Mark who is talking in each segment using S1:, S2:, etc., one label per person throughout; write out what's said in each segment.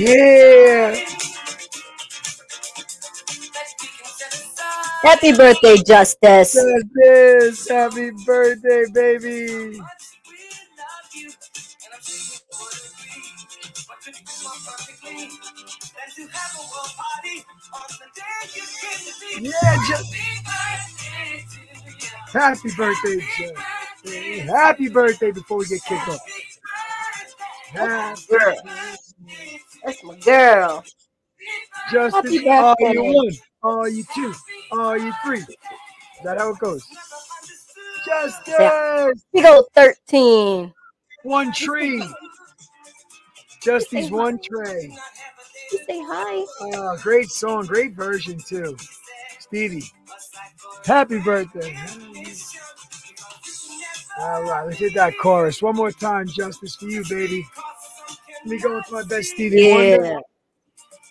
S1: Yeah.
S2: Happy birthday, Justice.
S1: Justice. Happy birthday, baby. Yeah, just happy birthday, Jeff. Happy birthday before we get kicked off. Happy
S2: Girl. That's my girl.
S1: Justice,
S2: Happy
S1: are you one? Are you two? Are you three? Is that how it goes? Justice,
S2: Big old 13.
S1: one tree. Justice, one tray.
S2: You say hi.
S1: Oh, great song, great version too. Stevie, happy birthday. All right, let's hit that chorus one more time. Justice for you, baby. Let me go with my best Stevie
S2: Yeah.
S1: Wonder.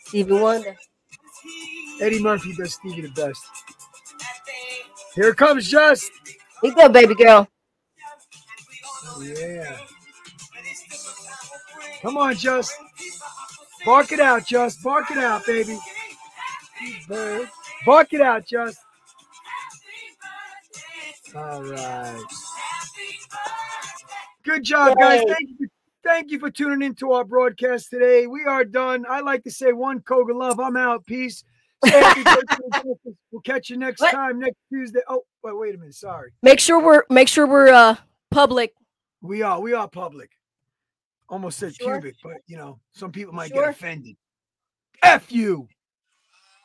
S2: Stevie Wonder.
S1: Eddie Murphy does Stevie the best. Here comes Just.
S2: Here go, baby girl.
S1: Yeah. Come on, Just. Bark it out, Just. Bark it out, baby. Bird. Bark it out, Just. All right. Good job, guys. Thank you. Thank you for tuning into our broadcast today. We are done. I like to say one Koga love. I'm out. Peace. Say happy birthday, Justice. we'll catch you next
S2: What?
S1: time, next Tuesday. Oh, wait, wait a minute. Sorry.
S2: Make sure we're make sure we're uh public.
S1: We are. We are public. Almost said
S2: Sure?
S1: cubic, but you know, some people might
S2: Sure?
S1: get offended. F you.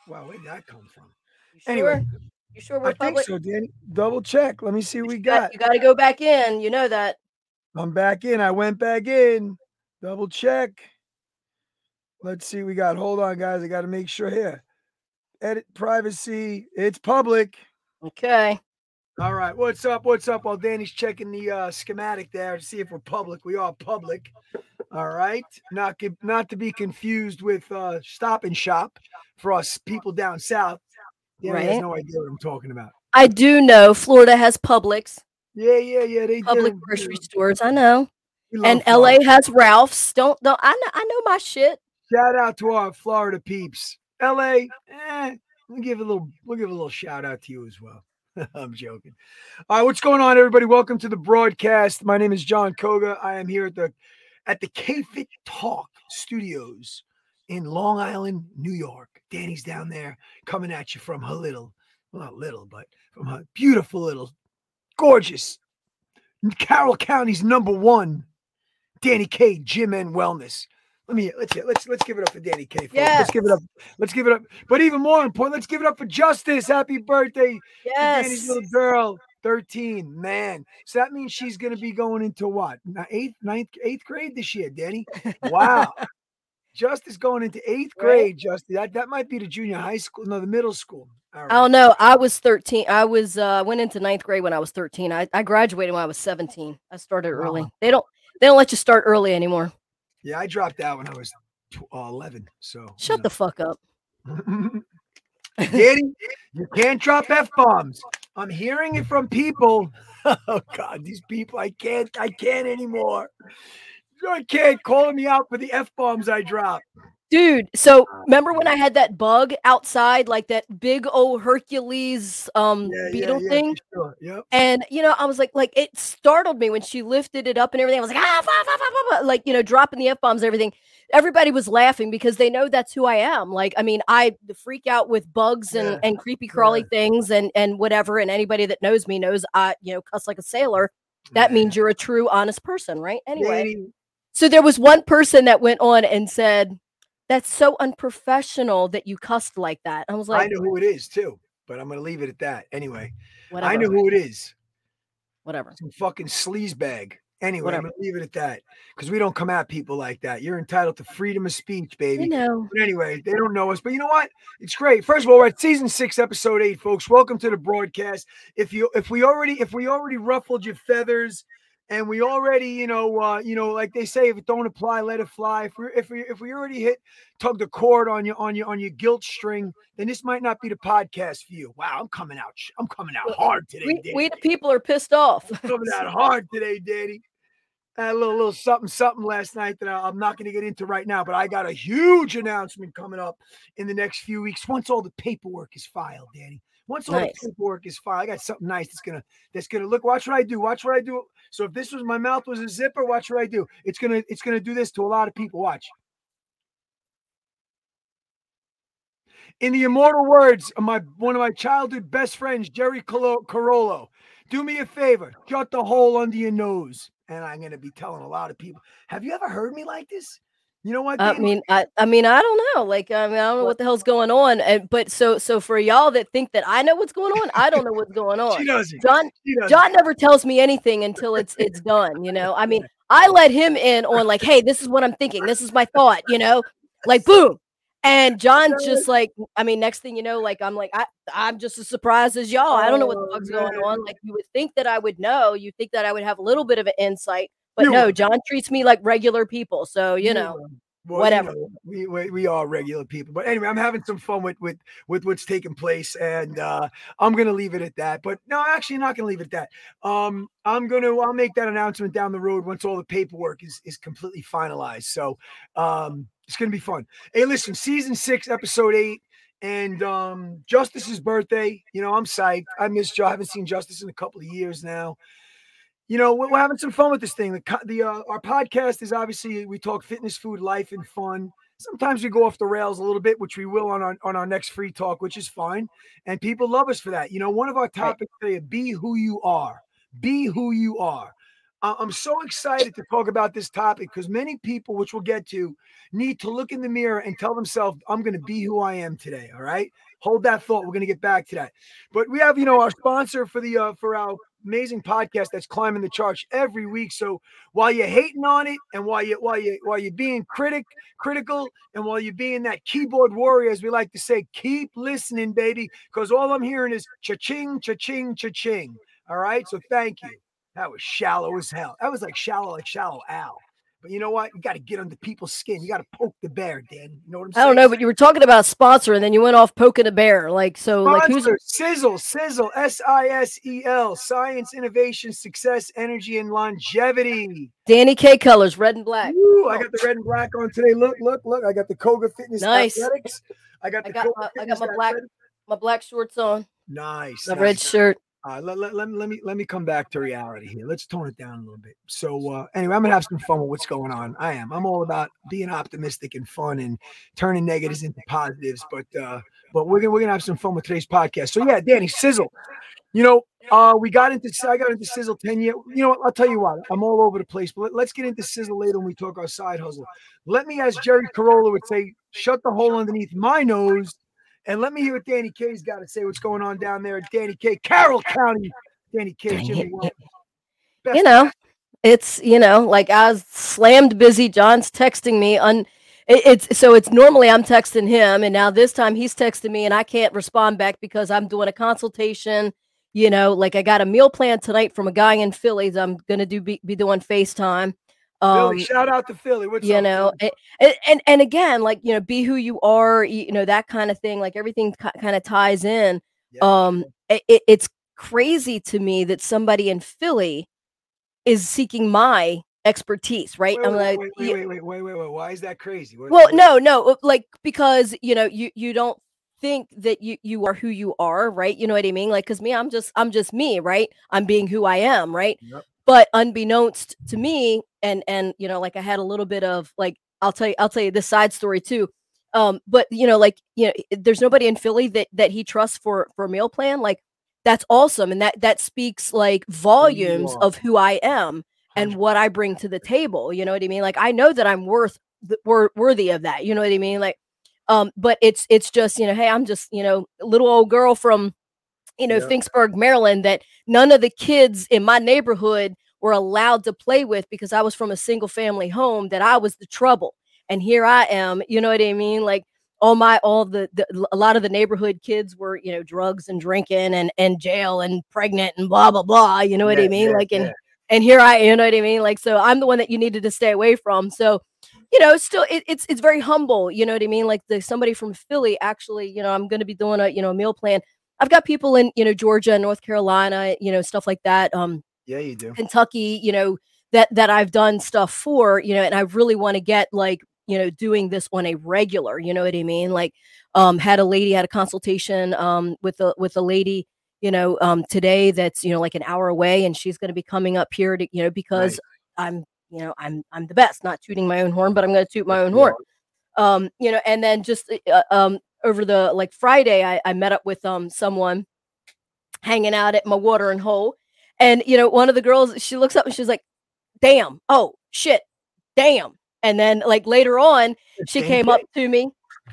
S1: Wow, where did that come from?
S2: You
S1: Anyway,
S2: sure? You sure we're
S1: I think so, Dani. Double check. Let me see what we
S2: got-
S1: got.
S2: You got to go back in. You know that.
S1: I'm back in. I went back in. Double check. Let's see. We got. Hold on, guys. I got to make sure here. Edit privacy. It's public.
S2: Okay.
S1: All right. What's up? What's up? While Dani's checking the uh, schematic there to see if we're public. We are public. All right. Not not to be confused with uh, Stop and Shop for us people down south. Dani has
S2: Right.
S1: no idea what I'm talking about.
S2: I do know Florida has Publix,
S1: Yeah, yeah, yeah. They
S2: public
S1: do.
S2: grocery stores. I know. And
S1: Florida.
S2: LA has Ralph's. Don't don't I know I know my shit.
S1: Shout out to our Florida peeps. LA, eh, we'll give a little we'll give a little shout out to you as well. I'm joking. All right, what's going on, everybody? Welcome to the broadcast. My name is Jon Koga. I am here at the at the K-Fit Talk Studios in Long Island, New York. Dani's down there coming at you from her little, well, not little, but from her beautiful little, gorgeous Carroll County's number one, Dani K Gym and Wellness. Let me let's let's let's give it up for Dani K. Folks. Let's give it up. Let's give it up. But even more important, let's give it up for Justice. Happy birthday, to
S2: Dani's
S1: little girl. 13, man. So that means she's gonna be going into what? Eighth, ninth, eighth grade this year, Dani. Wow. Justice going into eighth
S2: Right.
S1: grade, Justice. That, that might be the junior high school, no, the middle school. All right.
S2: I don't know. I was 13. I was uh went into ninth grade when I was 13. I, I graduated when I was 17. I started early.
S1: Wow.
S2: They don't they don't let you start early anymore.
S1: Yeah, I dropped out when I was uh, 11. So
S2: Shut the fuck up.
S1: Dani, you can't drop F bombs. I'm hearing it from people. Oh God, these people, I can't, I can't anymore. I can't calling me out for the F bombs I drop.
S2: Dude, so remember when I had that bug outside, like that big old Hercules um
S1: Yeah, yeah,
S2: beetle
S1: yeah,
S2: thing?
S1: for sure. Yep.
S2: And you know, I was like, like it startled me when she lifted it up and everything. I was like, ah, fa, fa, fa," like you know, dropping the f bombs, everything. Everybody was laughing because they know that's who I am. Like, I mean, I the freak out with bugs and
S1: Yeah,
S2: and creepy crawly
S1: yeah.
S2: things and and whatever. And anybody that knows me knows I, you know, cuss like a sailor. That means you're a true, honest person, right? Anyway, so there was one person that went on and said, "That's so unprofessional that you cussed like that." I was like, I
S1: know who it is too, but I'm gonna leave it at that. Anyway,
S2: "Whatever,
S1: I know who it is.
S2: whatever."
S1: Some fucking sleaze bag. Anyway, I'm gonna leave it at that because we don't come at people like that. You're entitled to freedom of speech, baby.
S2: You know,
S1: But anyway, they don't know us. But you know what? It's great. First of all, we're at season six, episode eight, folks. Welcome to the broadcast. If you if we already if we already ruffled your feathers and we already, you know, uh, you know, like they say, if it don't apply, let it fly. If we if we if we already hit tugged a cord on your on your on your guilt string, then this might not be the podcast for you. Wow, I'm coming out. I'm coming out hard today,
S2: we, we the people are pissed off.
S1: I'm coming out hard today, Dani. a little little something something last night that I, am not going to get into right now. But I got a huge announcement coming up in the next few weeks once all the paperwork is filed, Danny. Once all nice. the paperwork is filed, I got something nice that's gonna that's gonna look. Watch what I do. Watch what I do. So if this was my mouth was a zipper, watch what I do. It's gonna it's gonna do this to a lot of people. Watch. In the immortal words of my one of my childhood best friends, Jerry Carollo, do me a favor, shut the hole under your nose. And I'm gonna be telling a lot of people. Have you ever heard me like this? You know what?
S2: I mean, I, I mean, I don't know. Like, I mean, I don't know what the hell's going on. And but so, so for y'all that think that I know what's going on, I don't know what's going on.
S1: she doesn't.
S2: Jon,
S1: she
S2: doesn't. Jon never tells me anything until it's it's done. You know, I mean, I let him in on like, hey, this is what I'm thinking. This is my thought. You know, like boom. And Jon's just like, I mean, next thing you know, like I'm like, I, I'm just as surprised as y'all. I don't know what the oh, fuck's going on. Like you would think that I would know. You think that I would have a little bit of an insight, but no, Jon treats me like regular people. So you know. Well, whatever. You know,
S1: we, we, we are regular people, but anyway, I'm having some fun with with with what's taking place, and uh, I'm gonna leave it at that. But no, actually, not gonna leave it at that. Um, I'm gonna I'll make that announcement down the road once all the paperwork is is completely finalized. So, um, it's gonna be fun. Hey, listen, season six, episode eight. And um, Justice's birthday, you know, I'm psyched. I miss Joe. I haven't seen Justice in a couple of years now you know we're, we're, having some fun with this thing. The, the uh, our podcast is obviously we talk fitness food life and fun. Sometimes we go off the rails a little bit which we will on our on our next free talk which is fine. And people love us for that. You know one of our topics today be who you are. Be who you are. I'm so excited to talk about this topic because many people which we'll get to need to look in the mirror and tell themselves i'm going to be who i am today all right? Hold that thought. We're going to get back to that. But we have you know our sponsor for the uh for our amazing podcast that's climbing the charts every week. So while you're hating on it, and while you while you while you're being critic critical, and while you're being that keyboard warrior, as we like to say, keep listening, baby, because all I'm hearing is cha-ching, cha-ching, cha-ching. All right. So thank you. That was shallow as hell. That was like shallow, like shallow Al. But you know what? You got to get under people's skin. You got to poke the bear, Dan. You know what I'm saying?
S2: I don't know, but you were talking about sponsor, and then you went off poking a bear. Like so, sponsor, like who's
S1: Sisel? Sisel, S I S E L, Science, Innovation, Success, Energy, and Longevity.
S2: Dani K colors, red and black.
S1: Ooh, I oh. got the red and black on today. Look, look, look! I got the Koga Fitness
S2: nice.
S1: Athletics. I got the
S2: I got, my, I got my black my black shorts on.
S1: Nice.
S2: The
S1: nice.
S2: red shirt.
S1: Uh, let, let, let, let, me let me come back to reality here. Let's tone it down a little bit. So uh, anyway, I'm gonna have some fun with what's going on. I am. I'm all about being optimistic and fun and turning negatives into positives. But uh, but we're gonna we're gonna have some fun with today's podcast. So yeah, Dani Sisel. You know, uh, we got into I got into Sisel ten years. You know, I'll tell you what. I'm all over the place. But let, us get into Sisel later when we talk our side hustle. Let me, as Jerry Carollo would say, shut the hole underneath my nose and let me hear what Dani K's got to say. What's going on down there at Dani K, Carroll County? Dani K, Jimmy.
S2: you know, it's you know, like I was slammed busy. Jon's texting me on. it's so it's normally I'm texting him, and now this time he's texting me, and I can't respond back because I'm doing a consultation. You know, like I got a meal plan tonight from a guy in Philly. that I'm gonna do be, be doing FaceTime
S1: um, Philly, shout out to Philly. What's
S2: you
S1: up,
S2: know, and, and and again, like you know, be who you are. You know that kind of thing. Like everything kind of ties in. Yeah. Um, it, it's crazy to me that somebody in Philly is seeking my expertise, right?
S1: Wait,
S2: I'm
S1: like, wait, wait, wait, wait, wait, wait, wait. Why is that crazy? What,
S2: well, no, no, like because you know, you you don't think that you you are who you are, right? You know what I mean? Like, because me, I'm just I'm just me, right? I'm being who I am, right? Yep. But unbeknownst to me, and and you know like i had a little bit of like i'll tell you i'll tell you this side story too um but you know like you know there's nobody in philly that that he trusts for for a meal plan like that's awesome and that that speaks like volumes of who i am and what i bring to the table you know what i mean? Like i know that i'm worth wor- worthy of that you know what i mean? Like um but it's it's just you know hey i'm just you know little old girl from you know finksburg maryland that none of the kids in my neighborhood were allowed to play with because I was from a single family home that I was the trouble. And here I am, you know what I mean? Like all my all the, the a lot of the neighborhood kids were, you know, drugs and drinking and and jail and pregnant and blah blah blah, you know what yeah, I mean? Yeah, like and yeah. and here I am, you know what I mean? Like so I'm the one that you needed to stay away from. So you know, still it, it's it's very humble, you know what I mean? Like the somebody from Philly actually, you know, I'm going to be doing a, you know, meal plan. I've got people in, you know, Georgia, North Carolina, you know, stuff like that. Um
S1: yeah, you do.
S2: Kentucky, you know, that that I've done stuff for, you know, and I really want to get like, you know, doing this on a regular, you know what I mean? Like um had a lady had a consultation um with a with a lady, you know, um today that's, you know, like an hour away and she's going to be coming up here to, you know, because right. I'm, you know, I'm I'm the best, not tooting my own horn, but I'm going to toot my own horn. Um, you know, and then just uh, um over the like Friday I, I met up with um someone hanging out at my watering hole and you know one of the girls she looks up and she's like damn, oh shit, damn. And then like later on, she came up to me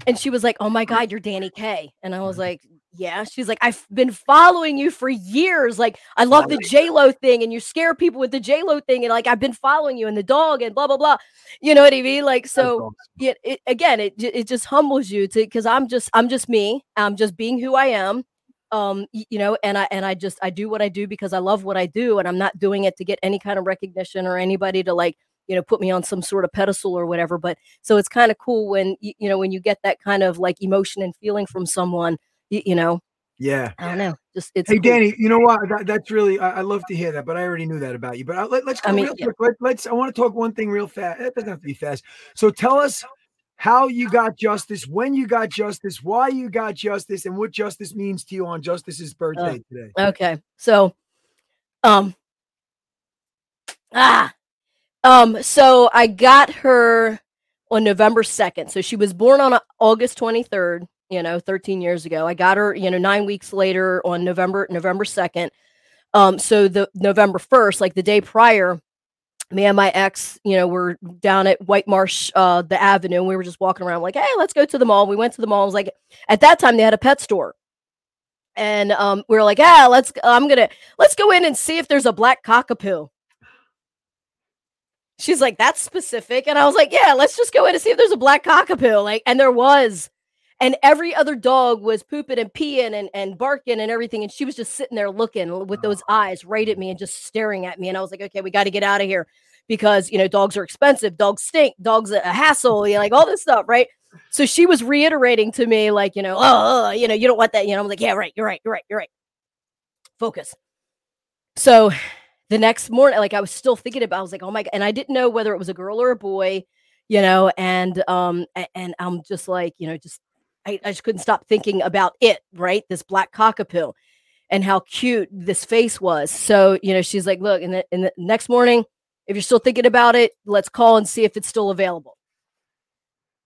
S2: and she was like, Oh my God, you're Dani K. And I was like, Yeah. She's like, I've been following you for years. Like, I love the J Lo thing, and you scare people with the J Lo thing, and like I've been following you and the dog and blah blah blah. You know what I mean? Like, so it, it again, it it just humbles you to because I'm just I'm just me. I'm just being who I am um you know and i and i just i do what i do because i love what i do and i'm not doing it to get any kind of recognition or anybody to like you know put me on some sort of pedestal or whatever but so it's kind of cool when you, you know when you get that kind of like emotion and feeling from someone you, you know
S1: yeah
S2: i don't know just it's
S1: hey cool. dani you know what that, that's really I, I, love to hear that but i already knew that about you but I, uh, let, us go I mean, real yeah. quick let, us i want to talk one thing real fast it doesn't have to be fast so tell us how you got justice, when you got justice, why you got justice, and what justice means to you on Justice's birthday uh, today.
S2: Okay. So um ah um so I got her on November 2nd. So she was born on August 23rd, you know, 13 years ago. I got her, you know, 9 weeks later on November November 2nd. Um so the November 1st, like the day prior, me and my ex, you know, we're down at White Marsh, uh, the avenue, and we were just walking around like, hey, let's go to the mall. We went to the mall. I was like, at that time they had a pet store. And um, we were like, ah, let's I'm gonna let's go in and see if there's a black cockapoo. She's like, that's specific. And I was like, yeah, let's just go in and see if there's a black cockapoo. Like, and there was. And every other dog was pooping and peeing and, and barking and everything. And she was just sitting there looking with those eyes right at me and just staring at me. And I was like, okay, we got to get out of here because you know dogs are expensive, dogs stink, dogs a hassle, you know, like all this stuff, right? So she was reiterating to me, like, you know, oh, you know, you don't want that, you know. I'm like, yeah, right, you're right, you're right, you're right. Focus. So the next morning, like I was still thinking about, I was like, oh my god, and I didn't know whether it was a girl or a boy, you know, and um, and I'm just like, you know, just I, I just couldn't stop thinking about it, right? This black cockapoo and how cute this face was. So, you know, she's like, look, and the, and the next morning, if you're still thinking about it, let's call and see if it's still available.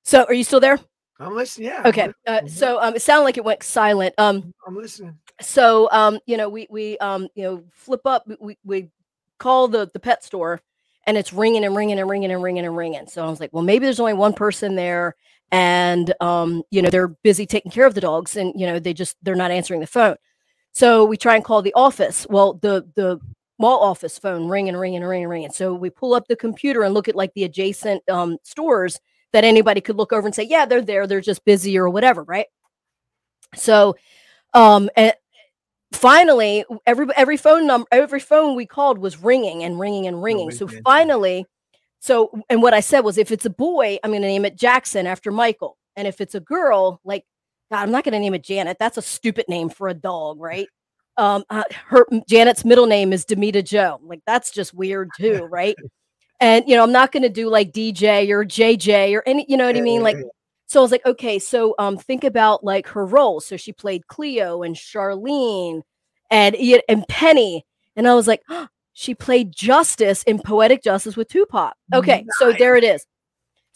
S2: So, are you still there?
S1: I'm listening. Yeah.
S2: Okay. Uh, so, um, it sounded like it went silent. Um,
S1: I'm listening.
S2: So, um, you know, we we um, you know, flip up. We we call the the pet store, and it's ringing and ringing and ringing and ringing and ringing. So I was like, well, maybe there's only one person there, and um, you know, they're busy taking care of the dogs, and you know, they just they're not answering the phone. So we try and call the office. Well, the the mall office phone ring and ring ringing, ringing, ringing, ringing. So we pull up the computer and look at like the adjacent um, stores that anybody could look over and say, yeah, they're there. They're just busy or whatever, right? So, um, and finally, every every phone number, every phone we called was ringing and ringing and ringing. so finally, so and what I said was, if it's a boy, I'm going to name it Jackson after Michael, and if it's a girl, like God, I'm not going to name it Janet. That's a stupid name for a dog, right? um uh, her janet's middle name is damita jo like that's just weird too right and you know i'm not going to do like dj or jj or any you know what i mean like so i was like okay so um think about like her role. so she played cleo and charlene and and penny and i was like oh, she played justice in poetic justice with tupac okay nice. so there it is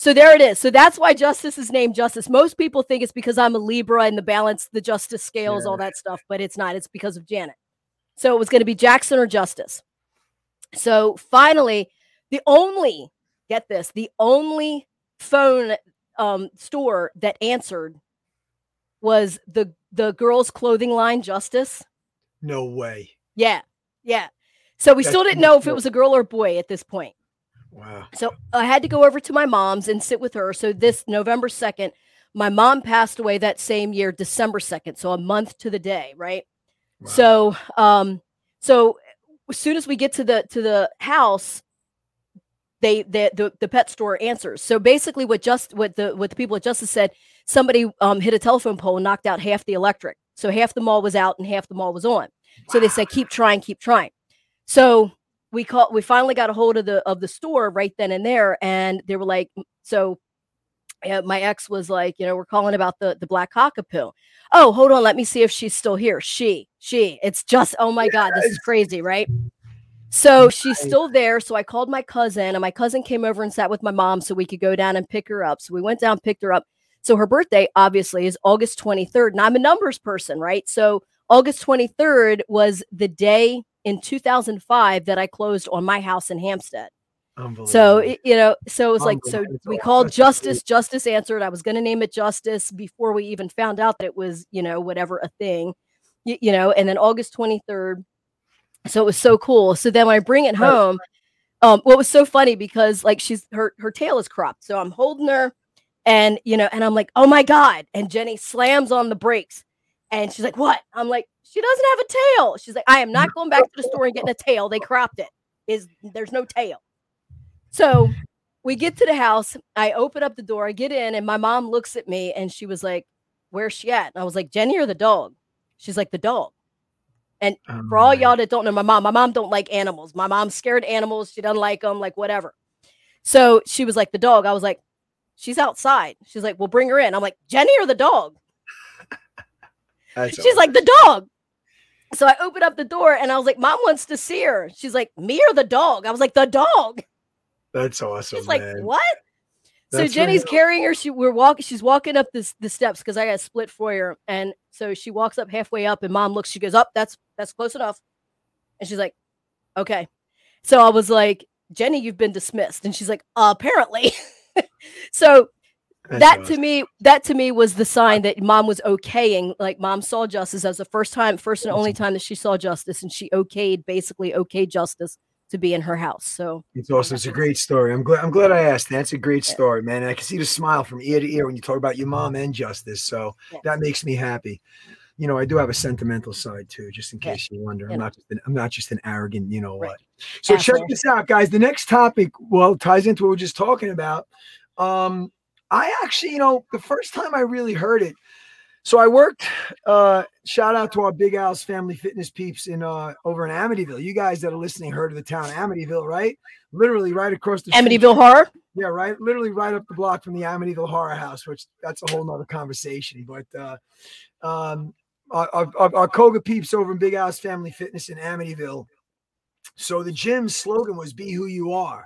S2: so there it is. So that's why justice is named justice. Most people think it's because I'm a Libra and the balance, the justice scales, yeah. all that stuff, but it's not. It's because of Janet. So it was going to be Jackson or Justice. So finally, the only get this, the only phone um, store that answered was the the girls' clothing line, Justice.
S1: No way.
S2: Yeah, yeah. So we still didn't know if it was a girl or a boy at this point.
S1: Wow.
S2: So I had to go over to my mom's and sit with her. So this November 2nd, my mom passed away that same year, December 2nd. So a month to the day, right? Wow. So um, so as soon as we get to the to the house, they the, the the pet store answers. So basically what just what the what the people at Justice said, somebody um hit a telephone pole and knocked out half the electric. So half the mall was out and half the mall was on. So they said, keep trying, keep trying. So we called we finally got a hold of the of the store right then and there and they were like so uh, my ex was like you know we're calling about the the black cockapoo. Oh hold on let me see if she's still here. She she it's just oh my god this is crazy right? So she's still there so i called my cousin and my cousin came over and sat with my mom so we could go down and pick her up. So we went down picked her up. So her birthday obviously is august 23rd and i'm a numbers person right? So august 23rd was the day in 2005 that I closed on my house in Hampstead. So you know, so it was like, so we called Justice. Justice answered. I was going to name it Justice before we even found out that it was, you know, whatever a thing, you, you know. And then August twenty third. So it was so cool. So then when I bring it home, um, what was so funny because like she's her her tail is cropped, so I'm holding her, and you know, and I'm like, oh my god, and Jenny slams on the brakes, and she's like, what? I'm like, she doesn't have a tail. She's like, I am not going back to the store and getting a tail. They cropped it. Is there's no tail. So we get to the house. I open up the door. I get in, and my mom looks at me and she was like, Where's she at? And I was like, Jenny or the dog? She's like, the dog. And oh, for all y'all that don't know my mom, my mom don't like animals. My mom's scared animals. She doesn't like them, like whatever. So she was like, the dog. I was like, she's outside. She's like, well, bring her in. I'm like, Jenny or the dog? She's like, the dog. So I opened up the door and I was like, Mom wants to see her. She's like, Me or the dog? I was like, The dog.
S1: That's awesome.
S2: She's man. like, What? That's so Jenny's carrying her. She we're walking. She's walking up this the steps because I got a split foyer, and so she walks up halfway up, and mom looks. She goes, "Up, oh, that's that's close enough," and she's like, "Okay." So I was like, "Jenny, you've been dismissed," and she's like, uh, "Apparently." so that to me that to me was the sign that mom was okaying like mom saw justice as the first time first and only time that she saw justice and she okayed basically okay justice to be in her house so
S1: it's awesome it's a great story i'm glad i'm glad i asked that's a great story man and i can see the smile from ear to ear when you talk about your mom and justice so yeah. that makes me happy you know, I do have a sentimental side too, just in case yeah. you wonder. I'm not just an, I'm not just an arrogant, you know right. what. So Asshole. check this out, guys. The next topic, well, ties into what we are just talking about. Um, I actually, you know, the first time I really heard it, so I worked. Uh, shout out to our Big Al's Family Fitness peeps in uh over in Amityville. You guys that are listening heard of the town Amityville, right? Literally right across the
S2: Amityville street. Horror.
S1: Yeah, right. Literally right up the block from the Amityville Horror House, which that's a whole nother conversation. But uh, um, our, our, our Koga peeps over in Big Al's Family Fitness in Amityville. So the gym's slogan was "Be who you are."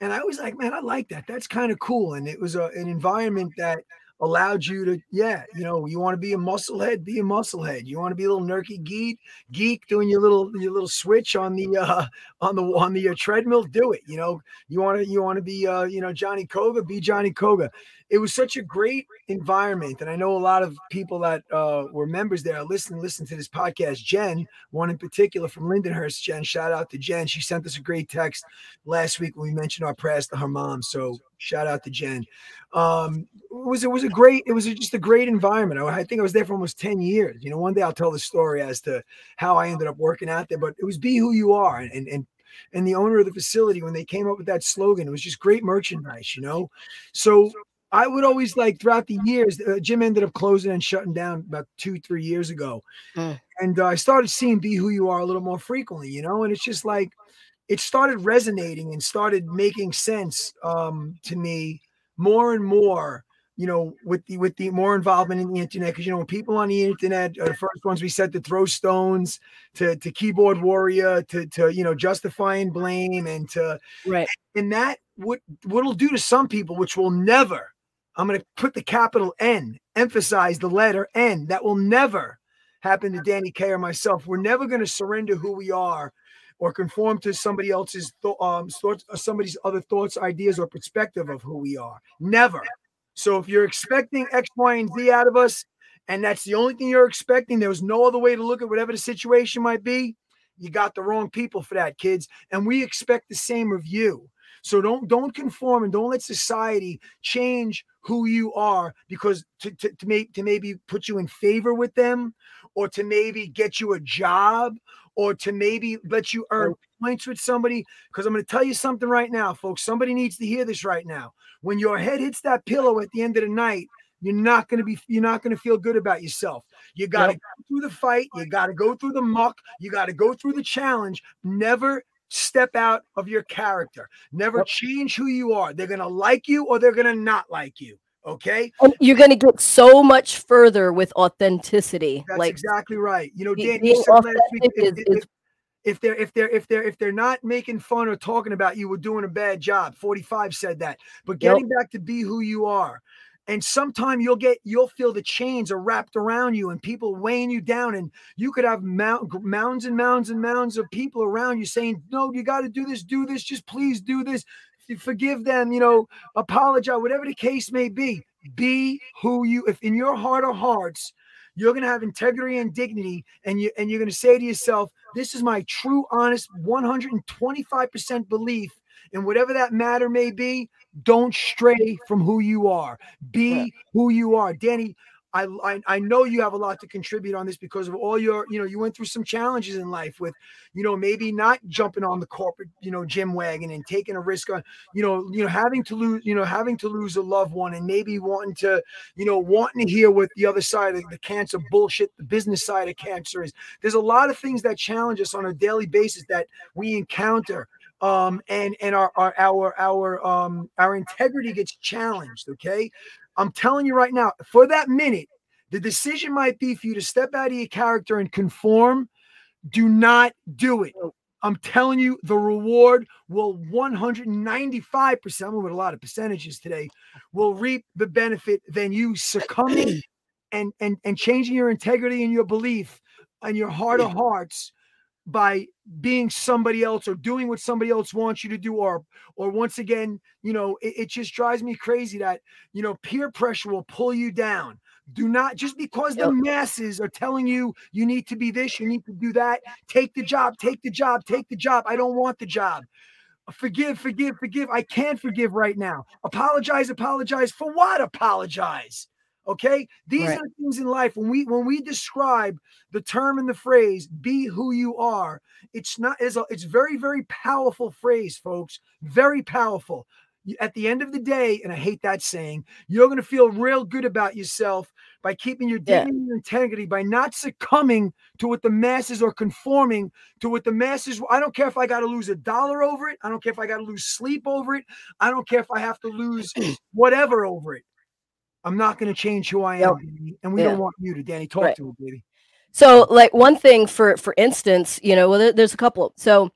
S1: And I was like, man, I like that. That's kind of cool. And it was a, an environment that allowed you to, yeah, you know, you want to be a musclehead, be a musclehead. You want to be a little nerky geek, geek doing your little your little switch on the uh on the on the uh, treadmill, do it. You know, you want to you want to be uh you know Johnny Koga, be Johnny Koga it was such a great environment. And I know a lot of people that uh, were members there listen, listen to this podcast. Jen, one in particular from Lindenhurst, Jen, shout out to Jen. She sent us a great text last week when we mentioned our prayers to her mom. So shout out to Jen. Um, it was it was a great, it was just a great environment. I, I think I was there for almost 10 years. You know, one day I'll tell the story as to how I ended up working out there, but it was be who you are and, and and the owner of the facility when they came up with that slogan it was just great merchandise you know so I would always like throughout the years. Uh, Gym ended up closing and shutting down about two, three years ago, mm. and uh, I started seeing "Be Who You Are" a little more frequently, you know. And it's just like it started resonating and started making sense um, to me more and more. You know, with the with the more involvement in the internet, because you know, when people on the internet are the first ones we said to throw stones, to to keyboard warrior, to to you know justifying blame, and to
S2: right,
S1: and that what what'll do to some people, which will never I'm going to put the capital N, emphasize the letter N. That will never happen to Dani K or myself. We're never going to surrender who we are or conform to somebody else's th- um, thoughts, somebody's other thoughts, ideas, or perspective of who we are. Never. So if you're expecting X, Y, and Z out of us, and that's the only thing you're expecting, there's no other way to look at whatever the situation might be. You got the wrong people for that, kids. And we expect the same of you. So don't don't conform and don't let society change who you are because to to, to make to maybe put you in favor with them or to maybe get you a job or to maybe let you earn points with somebody. Because I'm going to tell you something right now, folks. Somebody needs to hear this right now. When your head hits that pillow at the end of the night, you're not going to be you're not going to feel good about yourself you got to yep. go through the fight you got to go through the muck you got to go through the challenge never step out of your character. Never
S2: Yep.
S1: change who you are. They're going to like you or they're going to not like you. Okay.
S2: And you're going to get so much further with authenticity.
S1: That's
S2: like
S1: exactly right. You know, Dan, you said last week if,
S2: is-
S1: if-
S2: is-
S1: if they're if they're if they're if they're not making fun or talking about you, we're doing a bad job. 45 said that. But
S2: Yep.
S1: getting back to be who you are. And sometime you'll get you'll feel the chains are wrapped around you and people weighing you down. And you could have mount, mounds and mounds and mounds of people around you saying, No, you got to do this, do this, just please do this. Forgive them, you know, apologize, whatever the case may be. Be who you if in your heart of hearts you're going to have integrity and dignity and you and you're going to say to yourself this is my true honest 125% belief in whatever that matter may be don't stray from who you are be
S2: Yeah.
S1: who you are danny I, I I know you have a lot to contribute on this because of all your you know you went through some challenges in life with you know maybe not jumping on the corporate you know gym wagon and taking a risk on you know you know having to lose you know having to lose a loved one and maybe wanting to you know wanting to hear what the other side of the cancer bullshit the business side of cancer is. There's a lot of things that challenge us on a daily basis that we encounter um and and our our our our um our integrity gets challenged okay? I'm telling you right now for that minute the decision might be for you to step out of your character and conform. Do not do it. I'm telling you the reward will 195% i'm with a lot of percentages today will reap the benefit than you succumbing and and and changing your integrity and your belief and your heart of hearts by being somebody else or doing what somebody else wants you to do or or once again you know it, it just drives me crazy that you know peer pressure will pull you down. Do not just because the masses are telling you you need to be this you need to do that take the job take the job take the job i don't want the job. Forgive forgive forgive i can't forgive right now. Apologize apologize for what apologize okay these
S2: Right.
S1: are things in life when we when we describe the term and the phrase be who you are it's not it's, a, it's very very powerful phrase folks very powerful at the end of the day and i hate that saying you're going to feel real good about yourself by keeping your
S2: Yeah.
S1: dignity and integrity by not succumbing to what the masses are conforming to what the masses i don't care if i got to lose a dollar over it i don't care if i got to lose sleep over it i don't care if i have to lose whatever over it i'm not going to change who i am
S2: Yep.
S1: And we
S2: Yeah.
S1: don't want you to dani talk
S2: Right.
S1: to it baby
S2: So, like one thing for for instance, you know, well, there- there's a couple. So,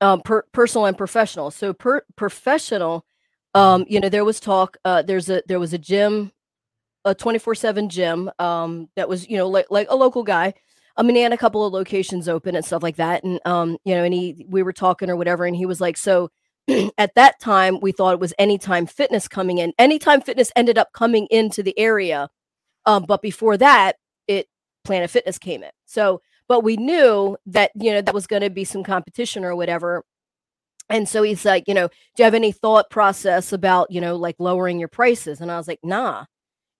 S2: um, per, personal and professional. So, per, professional, um, you know, there was talk. Uh, there's a there was a gym, a 24 seven gym, um, that was you know like like a local guy. I mean, he had a couple of locations open and stuff like that, and um, you know, and he we were talking or whatever, and he was like, so. At that time, we thought it was Anytime Fitness coming in. Anytime Fitness ended up coming into the area, um, but before that, it Planet Fitness came in. So, but we knew that, you know, that was going to be some competition or whatever. And so he's like, you know, do you have any thought process about, you know, like lowering your prices? And I was like, nah,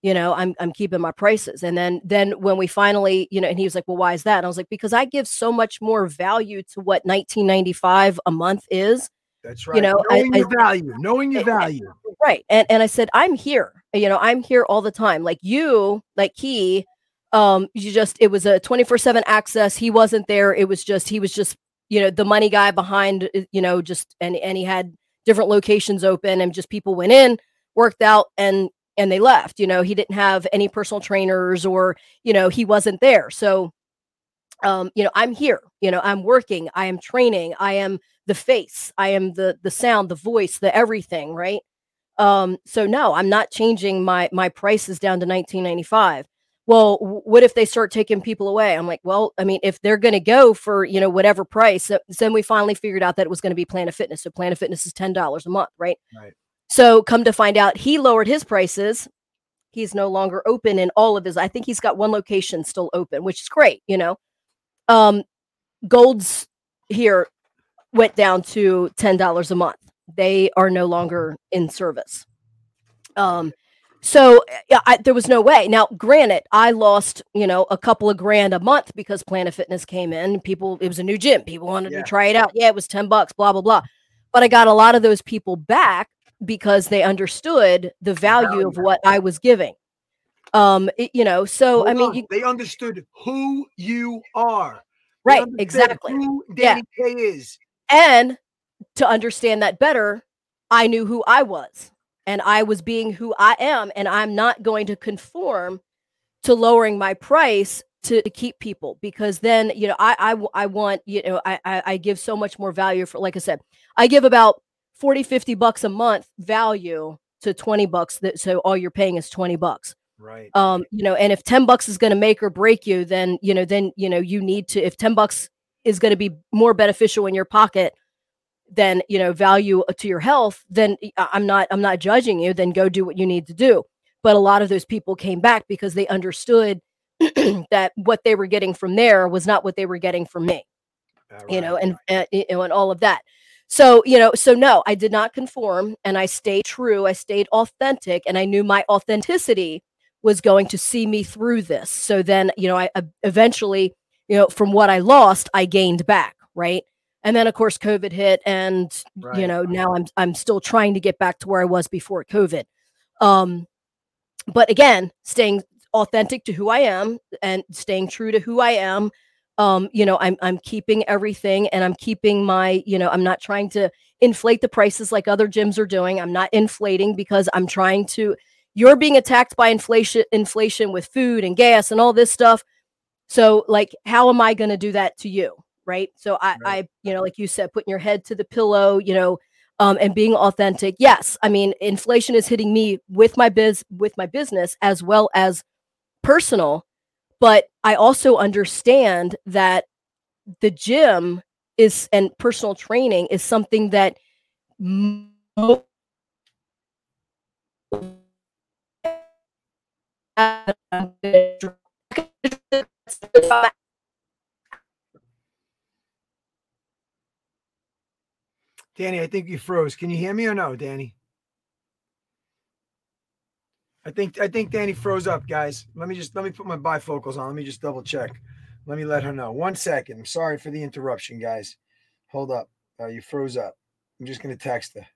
S2: you know, I'm I'm keeping my prices. And then then when we finally, you know, and he was like, well, why is that? And I was like, because I give so much more value to what 1995 a month is.
S1: That's right
S2: You know,
S1: knowing
S2: I-
S1: your value knowing your
S2: I- I-
S1: value
S2: Right. And and I said, I'm here. You know, I'm here all the time. Like you, like he, um, you just it was a 24-7 access. He wasn't there. It was just he was just, you know, the money guy behind, uh, you know, just and and he had different locations open and just people went in, worked out and and they left. You know, he didn't have any personal trainers or, you know, he wasn't there. So um, you know, I'm here, you know, I'm working, I am training, I am the face, I am the the sound, the voice, the everything, right? Um, so no, I'm not changing my my prices down to 1995. Well, what if they start taking people away? I'm like, well, I mean, if they're going to go for you know whatever price, so- then we finally figured out that it was going to be Planet Fitness. So Planet Fitness is ten dollars a month, right?
S1: Right.
S2: So come to find out, he lowered his prices. He's no longer open in all of his. I think he's got one location still open, which is great. You know, um, Gold's here went down to ten dollars a month. They are no longer in service. Um, so yeah, I, there was no way. Now, granted, I lost you know a couple of grand a month because Planet Fitness came in. People, it was a new gym. People wanted
S1: Yeah.
S2: to try it out. Yeah, it was ten bucks. Blah blah blah. But I got a lot of those people back because they understood the value of
S1: value.
S2: what I was giving. Um, it- you know, so I mean,
S1: on.
S2: you,
S1: they understood who you are They
S2: right, exactly.
S1: who
S2: Yeah.
S1: Dani K is
S2: And to understand that better, I knew who I was and I was being who I am. And I'm not going to conform to lowering my price to, to keep people because then, you know, I, I, I want, you know, I, I, I give so much more value for, like I said, I give about 40, 50 bucks a month value to 20 bucks. That, so all you're paying is 20 bucks.
S1: Right.
S2: Um, you know, and if 10 bucks is going to make or break you, then, you know, then, you know, you need to, if 10 bucks is going to be more beneficial in your pocket than, you know, value uh, to your health, then I'm not, I'm not judging you, then go do what you need to do. But a lot of those people came back because they understood that what they were getting from there was not what they were getting from me, right. you know, and, and, uh, you know, and all of that. So, you know, so no, I did not conform and I stayed true. I stayed authentic and I knew my authenticity was going to see me through this. So then, you know, I uh, eventually, you know, from what I lost, I gained back, right? And then of course COVID hit and right. you know, now I'm I'm still trying to get back to where I was before COVID. Um but again, staying authentic to who I am and staying true to who I am um, you know, I'm I'm keeping everything and I'm keeping my, you know, I'm not trying to inflate the prices like other gyms are doing. I'm not inflating because I'm trying to you're being attacked by inflation inflation with food and gas and all this stuff. So like how am I going to do that to you? Right? So I right. I you know, like you said putting your head to the pillow, you know, um, and being authentic. Yes, I mean inflation is hitting me with my biz with my business as well as personal but I also understand that the gym is and personal training is something that
S1: Dani, I think you froze. Can you hear me or no, Dani? I think I think Dani froze up, guys. Let me just let me put my bifocals on. Let me just double check. Let me let her know. One second. I'm sorry for the interruption, guys. Hold up. Uh, you froze up. I'm just gonna text her.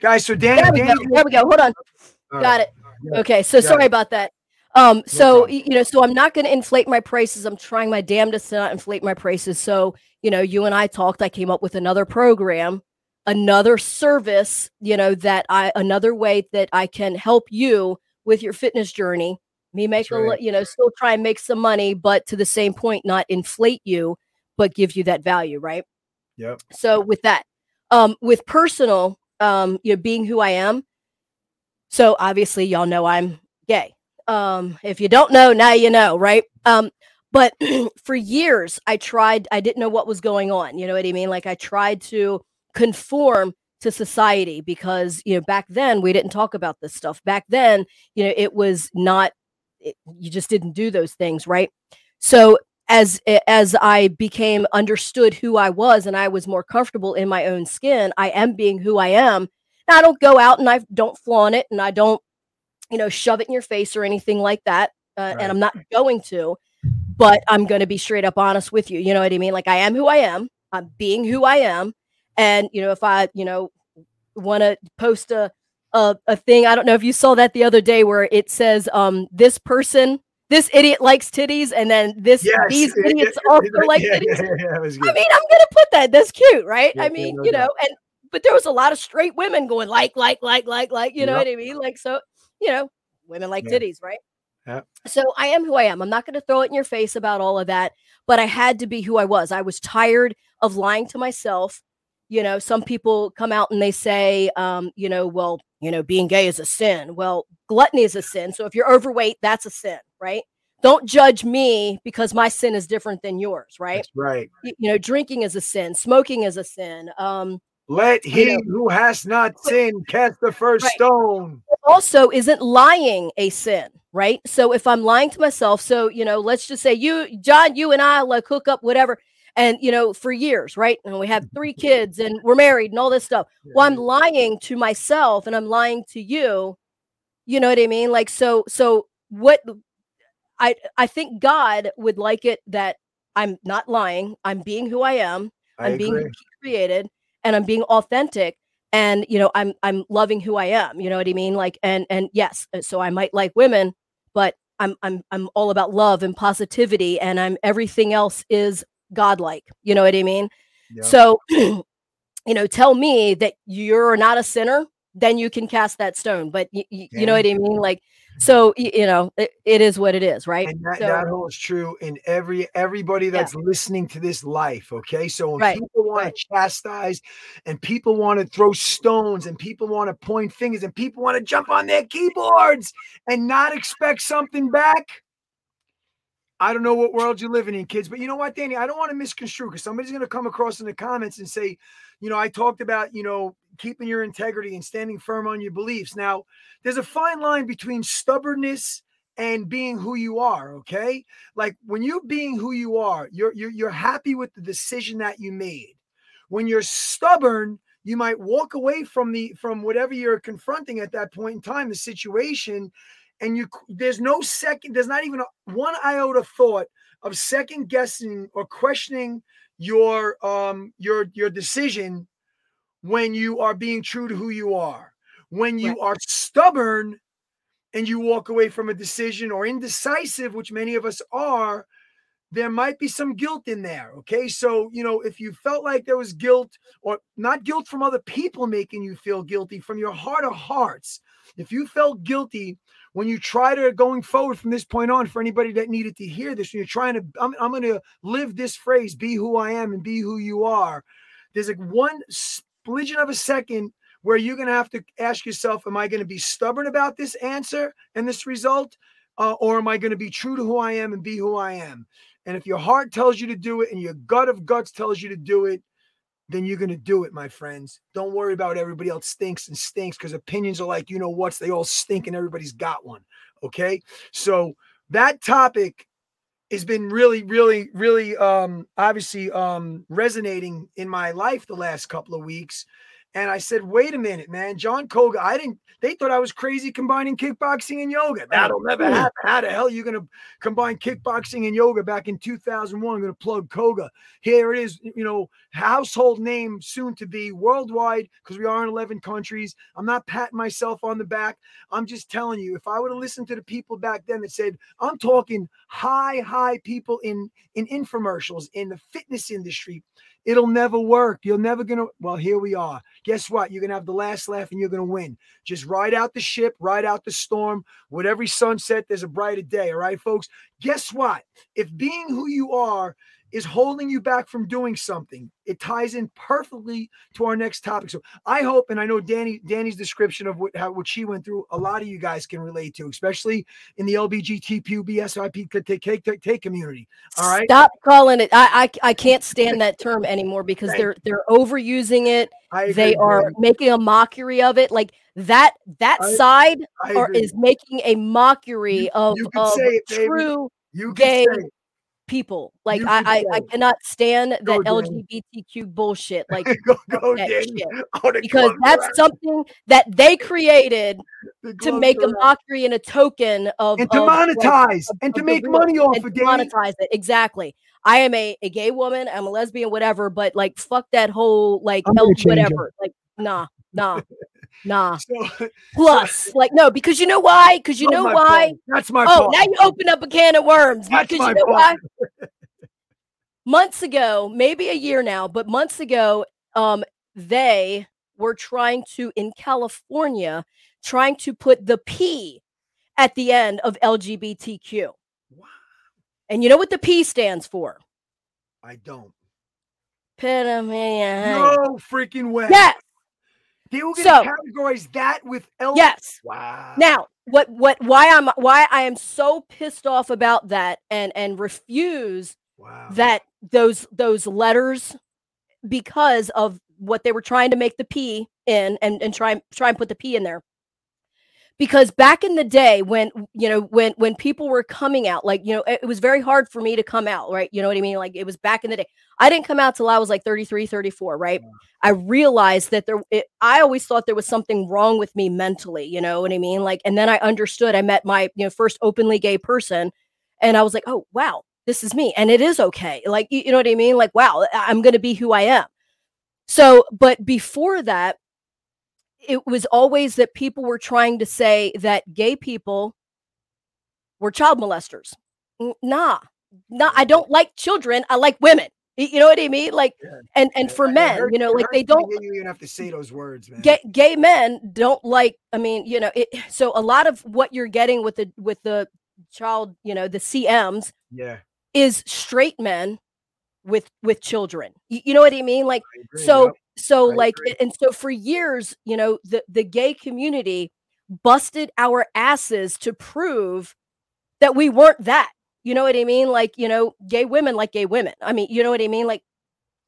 S1: Guys, so Dani,
S2: there we,
S1: Dani,
S2: go. There we go. Hold on. Got it. Yeah. Okay. So Got sorry it. about that. Um, so no you know, so I'm not going to inflate my prices. I'm trying my damnedest to not inflate my prices. So you know, you and I talked. I came up with another program another service, you know, that I another way that I can help you with your fitness journey. Me make right. a you know, still try and make some money, but to the same point, not inflate you, but give you that value, right?
S1: Yep.
S2: So with that, um, with personal, um, you know, being who I am. So obviously, y'all know I'm gay. Um, if you don't know, now you know, right? Um, but for years, I tried. I didn't know what was going on. You know what I mean? Like I tried to conform to society because you know back then we didn't talk about this stuff back then you know it was not it, you just didn't do those things right so as as i became understood who i was and i was more comfortable in my own skin i am being who i am now, i don't go out and i don't flaunt it and i don't you know shove it in your face or anything like that uh, right. and i'm not going to but i'm going to be straight up honest with you you know what i mean like i am who i am i'm being who i am and you know, if I, you know, want to post a, a a thing, I don't know if you saw that the other day where it says, um, this person this idiot likes titties, and then this yes. these idiots also like titties. I mean, I'm gonna put that. That's cute, right? I mean, you know, and but there was a lot of straight women going like, like, like, like, like, you know what I mean? Like, so you know, women like titties, right?
S1: Yeah.
S2: So I am who I am. I'm not going to throw it in your face about all of that, but I had to be who I was. I was tired of lying to myself you know some people come out and they say um, you know well you know being gay is a sin. Well gluttony is a sin so if you're overweight that's a sin right? Don't judge me because my sin is different than yours right?
S1: That's right.
S2: You, you, know drinking is a sin smoking is a sin um
S1: let he you know, who has not sinned cast the first right. stone.
S2: Also isn't lying a sin right? So if i'm lying to myself so you know let's just say you jon you and i like hook up whatever and you know for years right? And we have three kids and we're married and all this stuff. Well i'm lying to myself and i'm lying to you. You know what i mean? Like so so what i i think god would like it that i'm not lying. I'm being who i am. I i'm agree. being created and i'm being authentic and you know i'm i'm loving who i am. You know what i mean? Like and and yes uh, so i might like women but i'm i'm i'm all about love and positivity and i'm everything else is godlike. You know what I mean?
S1: Yep.
S2: So, you know, tell me that you're not a sinner, then you can cast that stone. But y- y- you know what I mean? Like, so you know, it, it is what it is, right?
S1: and that,
S2: so,
S1: that holds true in every everybody that's listening to this life okay so when
S2: Right,
S1: people want
S2: right.
S1: to chastise and people want to throw stones and people want to point fingers and people want to jump on their keyboards and not expect something back I don't know what world you're living in, kids, but you know what, Dani? I don't want to misconstrue because somebody's going to come across in the comments and say, you know, I talked about, you know, keeping your integrity and standing firm on your beliefs. Now, there's a fine line between stubbornness and being who you are okay like when you're being who you are you're, you're you're happy with the decision that you made when you're stubborn you might walk away from the from whatever you're confronting at that point in time the situation and you there's no second there's not even a, one iota thought of second guessing or questioning your um your your decision when you are being true to who you are when you are stubborn and you walk away from a decision or indecisive, which many of us are, there might be some guilt in there. Okay. So, you know, if you felt like there was guilt or not guilt from other people making you feel guilty, from your heart of hearts, if you felt guilty when you try to going forward from this point on, for anybody that needed to hear this, when you're trying to, I'm, I'm going to live this phrase, be who I am and be who you are. There's like one splinter of a second where you're going to have to ask yourself, am I going to be stubborn about this answer and this result? Uh, or am I going to be true to who I am and be who I am? And if your heart tells you to do it and your gut of guts tells you to do it, then you're going to do it, my friends. Don't worry about everybody else stinks and stinks because opinions are like, you know what's, they all stink and everybody's got one. Okay. So that topic has been really, really, really um obviously um resonating in my life the last couple of weeks. And I said, wait a minute, man. Jon Koga, I didn't, they thought I was crazy combining kickboxing and yoga. That'll never happen. How the hell are you going to combine kickboxing and yoga back in 2001? I'm going to plug Koga. Here it is, you know, household name soon to be worldwide because we are in 11 countries. I'm not patting myself on the back. I'm just telling you, if I would have listened to the people back then that said, I'm talking high, high people in, in infomercials, in the fitness industry, it'll never work. You're never going to, well, here we are. Guess what? You're going to have the last laugh and you're going to win. Just ride out the ship, ride out the storm. With every sunset, there's a brighter day. All right, folks? Guess what? If being who you are is holding you back from doing something, it ties in perfectly to our next topic. So I hope, and I know Dani, Dani's description of what how what she went through, a lot of you guys can relate to, especially in the LBGTQ take take take community. All right.
S2: Stop calling it. I, I I can't stand that term anymore because
S1: Thank
S2: they're they're overusing it.
S1: I
S2: They are
S1: Dani.
S2: making a mockery of it. Like that that
S1: I-
S2: side
S1: I
S2: are, is making a mockery
S1: You-
S2: of,
S1: you
S2: of
S1: say it,
S2: true
S1: you can
S2: gay
S1: say it.
S2: People. Like
S1: You
S2: I, I, I cannot stand that. LGBTQ bullshit. Like
S1: go, go,
S2: that shit. Because that's something that they created
S1: the
S2: to make a mockery and a token of
S1: and to
S2: of,
S1: monetize
S2: of-
S1: and to
S2: of the
S1: make money off of
S2: to monetize it exactly. I am a, a gay woman. I'm a lesbian, whatever. But like, fuck that whole like L- whatever. Like, nah, nah, nah.
S1: So,
S2: Plus, like, no, because you know why? Because you
S1: oh,
S2: know why?
S1: That's my
S2: Oh, now you open up a can of worms.
S1: That's
S2: because
S1: my
S2: you know why? Months ago, maybe a year now, but months ago, um, they were trying to in California, trying to put the P at the end of LGBTQ.
S1: Wow.
S2: And you know what the P stands for?
S1: I don't.
S2: Penamania.
S1: No freaking way.
S2: Yes,
S1: They were going to
S2: So-
S1: categorize that with L.
S2: yes.
S1: Wow.
S2: Now, what what why I'm why I am so pissed off about that and and refuse
S1: wow.
S2: that those those letters because of what they were trying to make the P in and and try and try and put the P in there. Because back in the day when you know when when people were coming out like you know it, it was very hard for me to come out right? You know what I mean? Like it was back in the day. I didn't come out till I was like 33 34 right?
S1: Yeah.
S2: I realized that there it, I always thought there was something wrong with me mentally you know what I mean? Like and then I understood I met my you know first openly gay person and I was like oh wow this is me and it is okay like you, you know what i mean? Like wow i'm going to be who i am. So but before that it was always that people were trying to say that gay people were child molesters nah nah i don't like children i like women You know what I mean? Like,
S1: Yeah.
S2: and and for men,
S1: hurts-
S2: you know, like they don't
S1: You even have to say those words, man.
S2: gay, gay men don't like i mean you know it so a lot of what you're getting with the with the child you know the cms
S1: yeah.
S2: is straight men with with children you, you know what i mean like
S1: I agree,
S2: so
S1: yep.
S2: So
S1: I
S2: like
S1: agree.
S2: and so for years you know the the gay community busted our asses to prove that we weren't that you know what i mean like you know gay women like gay women i mean you know what i mean like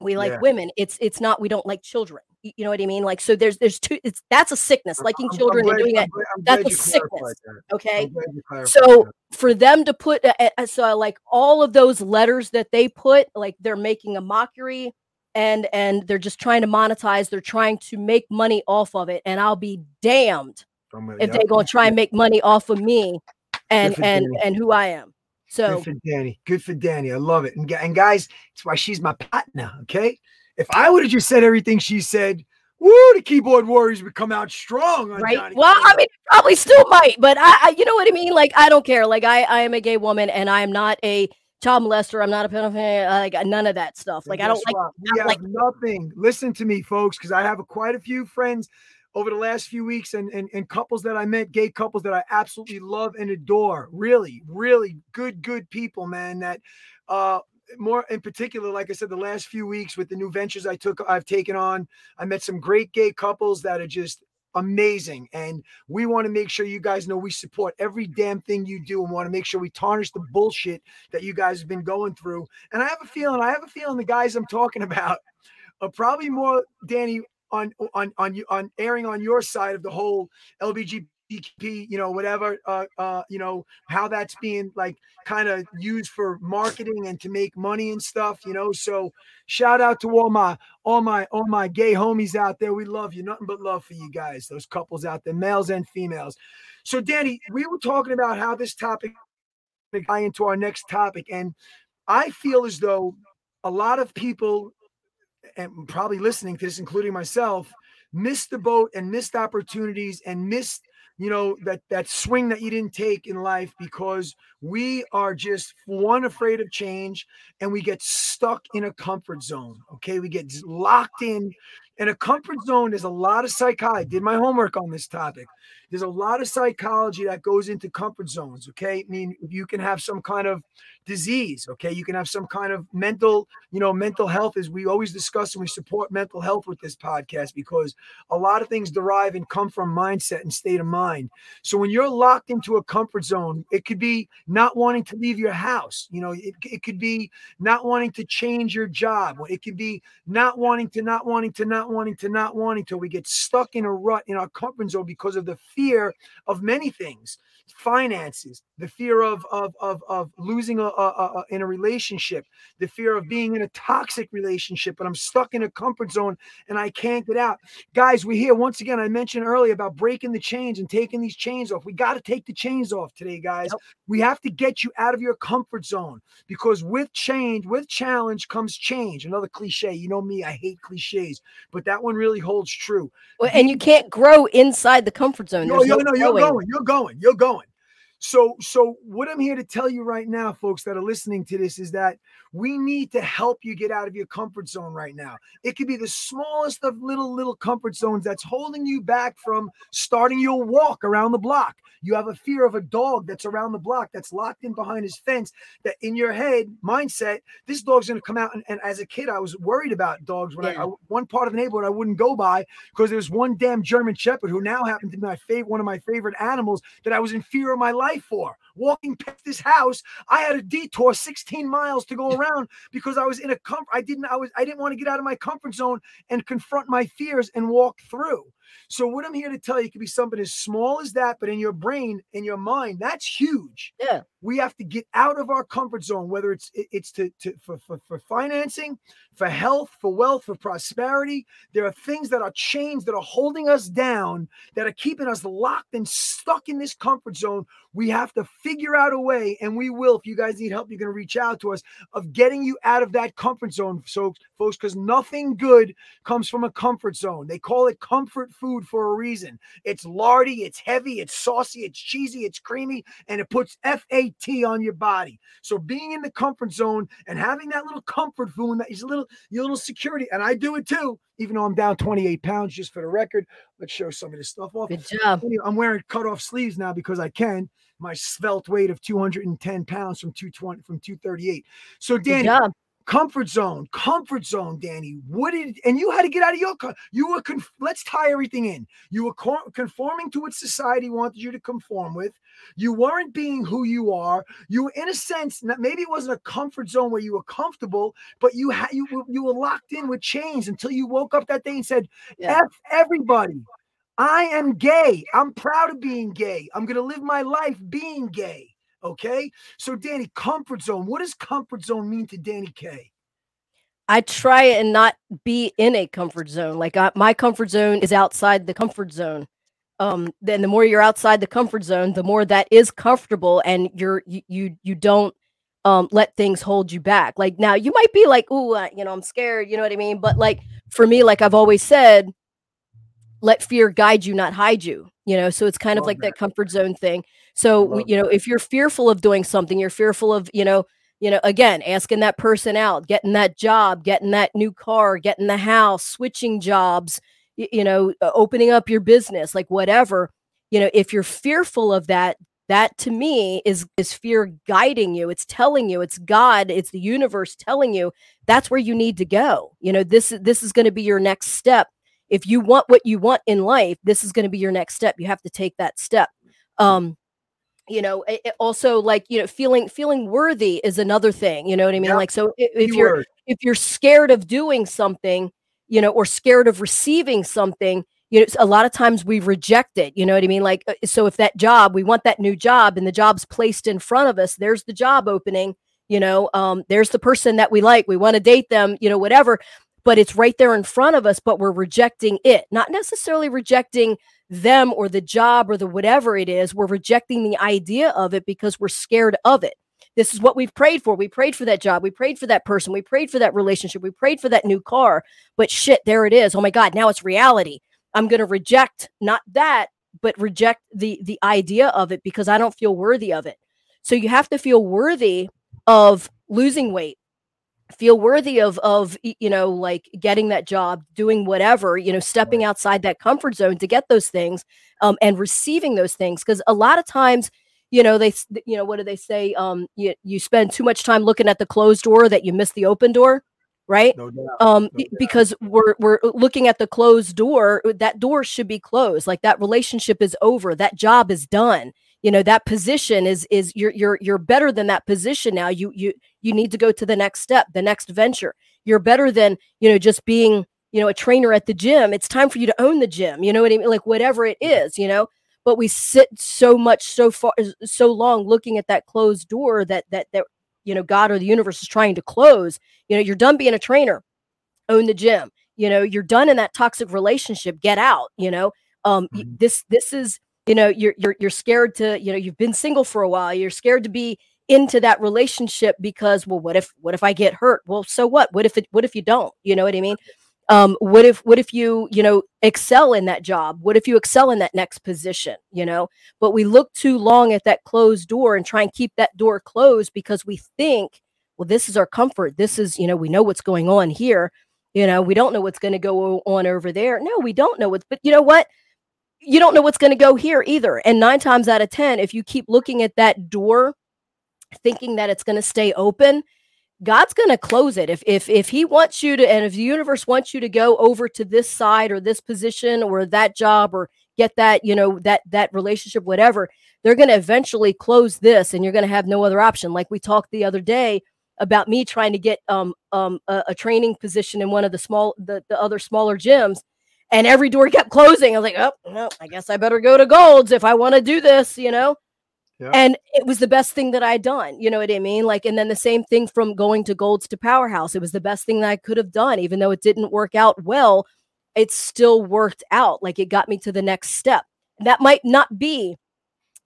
S2: we like
S1: Yeah.
S2: women it's it's not we don't like children you, know what i mean like so there's there's two it's that's a sickness liking
S1: I'm- I'm
S2: children and
S1: glad-
S2: doing
S1: I'm
S2: that
S1: glad- I'm
S2: that's a sickness,
S1: that.
S2: okay
S1: I'm glad you clarified
S2: so
S1: that.
S2: for them to put uh, so like all of those letters that they put like they're making a mockery and and they're just trying to monetize they're trying to make money off of it and i'll be damned
S1: I'm
S2: if
S1: yep.
S2: they're going to try and make money off of me and and
S1: Dani.
S2: and who i am so
S1: Good for Dani. Good for Dani. I love it. And, and guys, it's why she's my partner. Okay. If I would have just said everything she said, woo, the keyboard warriors would come out strong. On
S2: right
S1: Johnny
S2: well i mean probably still might but I, I you know what i mean like i don't care like i i am a gay woman and i'm not a child molester i'm not a pedophile like none of that stuff like i don't like?
S1: We have
S2: like-
S1: nothing. Listen to me, folks, because I have a, quite a few friends over the last few weeks and, and and couples that I met, gay couples that I absolutely love and adore. Really, really good, good people, man. That uh more in particular, like I said, the last few weeks with the new ventures I took, I've taken on. I met some great gay couples that are just amazing. And we want to make sure you guys know we support every damn thing you do and want to make sure we tarnish the bullshit that you guys have been going through. And I have a feeling, I have a feeling the guys I'm talking about are probably more Dani on on on you on airing on your side of the whole LBGTQ, you know, whatever, uh, uh, you know, how that's being like kind of used for marketing and to make money and stuff, you know. So shout out to all my all my all my gay homies out there. We love you, nothing but love for you guys, those couples out there, males and females. So Dani, we were talking about how this topic tie into our next topic, and I feel as though a lot of people and probably listening to this, including myself, missed the boat and missed opportunities and missed, you know, that that swing that you didn't take in life because we are just one afraid of change and we get stuck in a comfort zone. Okay, we get locked in. and a comfort zone, is a lot of psychology. I did my homework on this topic. There's a lot of psychology that goes into comfort zones. Okay, I mean, you can have some kind of disease. Okay, you can have some kind of mental, you know, mental health. As we always discuss and we support mental health with this podcast because a lot of things derive and come from mindset and state of mind. So when you're locked into a comfort zone, it could be not wanting to leave your house. You know, it, it could be not wanting to change your job. It could be not wanting to, not wanting to, not wanting to, not wanting to. We get stuck in a rut in our comfort zone because of the fear of many things finances the fear of of of, of losing a, a, in a relationship the fear of being in a toxic relationship and i'm stuck in a comfort zone and i can't get out. Guys we're here. Once again i mentioned earlier about breaking the chains and taking these chains off. We got to take the chains off today guys.
S2: Yep.
S1: we have to get you out of your comfort zone because with change with challenge comes change. Another cliche. You know me i hate cliches but that one really holds true.
S2: Well, and you can't grow inside the comfort zone.
S1: no, yo,
S2: no
S1: no, you're going, you're going, you're going. So, so what I'm here to tell you right now, folks that are listening to this, is that we need to help you get out of your comfort zone right now. It could be the smallest of little, little comfort zones that's holding you back from starting your walk around the block. You have a fear of a dog that's around the block that's locked in behind his fence. That in your head mindset, this dog's going to come out. And, and as a kid, I was worried about dogs. When I. I one part of the neighborhood I wouldn't go by because there was one damn German Shepherd who now happened to be my favorite, one of my favorite animals that I was in fear of my life for. Walking past this house, I had a detour 16 miles to go around because I was in a comfort. I didn't. I was. I didn't want to get out of my comfort zone and confront my fears and walk through. So what I'm here to tell you could be something as small as that, but in your brain, in your mind, that's huge.
S2: Yeah.
S1: We have to get out of our comfort zone, whether it's it's to, to for, for, for financing, for health, for wealth, for prosperity. There are things that are chains that are holding us down, that are keeping us locked and stuck in this comfort zone. We have to figure out a way, and we will. If you guys need help, you're going to reach out to us of getting you out of that comfort zone, so folks, because nothing good comes from a comfort zone. They call it comfort food for a reason. It's lardy, it's heavy, it's saucy, it's cheesy, it's creamy, and it puts FAT on your body. So being in the comfort zone and having that little comfort food, that is a little your little security, and I do it too, even though I'm down 28 pounds, just for the record. Let's show some of this stuff off.
S2: Good job.
S1: I'm wearing cut off sleeves now because I can. My svelte weight of 210 pounds from 220 from 238. So Dani, comfort zone, comfort zone, Dani. What did and you had to get out of your car? you were conf- let's tie everything in. You were co- conforming to what society wanted you to conform with. You weren't being who you are. You were in a sense maybe it wasn't a comfort zone where you were comfortable, but you had you you were locked in with chains until you woke up that day and said, yeah. "F everybody." I am gay. I'm proud of being gay. I'm going to live my life being gay. Okay. So, Dani, comfort zone. What does comfort zone mean to Dani K?
S2: I try and not be in a comfort zone. Like I, my comfort zone is outside the comfort zone. Um, then the more you're outside the comfort zone, the more that is comfortable, and you're you you, you don't um let things hold you back. Like now, you might be like, "Ooh, you know, I'm scared." You know what I mean? But like for me, like I've always said, let fear guide you, not hide you. You know, so it's kind of like that. that comfort zone thing. So you know, if you're fearful of doing something, you're fearful of you know, you know, again, asking that person out, getting that job, getting that new car, getting the house, switching jobs, you, you know, opening up your business, like whatever. You know, if you're fearful of that, that to me is is fear guiding you. It's telling you. It's god. It's the universe telling you that's where you need to go. You know this this is going to be your next step. If you want what you want in life this is going to be your next step. You have to take that step. Um you know it, it also like you know feeling feeling worthy is another thing you know what i mean? Yeah. like so if, if you're if you're scared of doing something you know or scared of receiving something you know a lot of times we reject it you know what i mean? Like uh, so if that job we want that new job and the job's placed in front of us there's the job opening you know um, there's the person that we like we want to date them you know whatever but it's right there in front of us, but we're rejecting it, not necessarily rejecting them or the job or the whatever it is. We're rejecting the idea of it because we're scared of it. This is what we've prayed for. We prayed for that job. We prayed for that person. We prayed for that relationship. We prayed for that new car. But shit, there it is. Oh my God, now it's reality. I'm going to reject not that, but reject the the idea of it because I don't feel worthy of it. So you have to feel worthy of losing weight, feel worthy of of you know like getting that job doing whatever you know stepping outside that comfort zone to get those things um, and receiving those things because a lot of times you know they you know what do they say um you, you spend too much time looking at the closed door that you miss the open door right? No um no because we're we're looking at the closed door that door should be closed like that relationship is over that job is done you know that position is is you're you're you're better than that position now. You you you need to go to the next step the next venture. You're better than you know just being you know a trainer at the gym. It's time for you to own the gym you know what i mean? Like whatever it is you know? But we sit so much so far so long looking at that closed door that that that you know god or the universe is trying to close. You know you're done being a trainer. Own the gym. You know you're done in that toxic relationship. Get out you know? Um mm-hmm. this this is you know you're you're you're scared to you know you've been single for a while you're scared to be into that relationship because well what if what if i get hurt? Well so what? What if it what if you don't? You know what i mean? Um what if what if you you know excel in that job? What if you excel in that next position you know? But we look too long at that closed door and try and keep that door closed because we think well this is our comfort. This is you know we know what's going on here. You know we don't know what's going to go on over there. No we don't know what's but you know what you don't know what's going to go here either. And nine times out of 10, if you keep looking at that door, thinking that it's going to stay open, God's going to close it. If, if, if he wants you to, and if the universe wants you to go over to this side or this position or that job or get that, you know, that, that relationship, whatever, they're going to eventually close this and you're going to have no other option. Like we talked the other day about me trying to get um, um, a, a training position in one of the small, the, the other smaller gyms and every door kept closing. I was like, oh, no, I guess I better go to Gold's if I want to do this, you know? Yeah. And it was the best thing that I'd done. You know what I mean? Like, and then the same thing from going to Gold's to Powerhouse. It was the best thing that I could have done, even though it didn't work out well. It still worked out. Like, it got me to the next step. That might not be,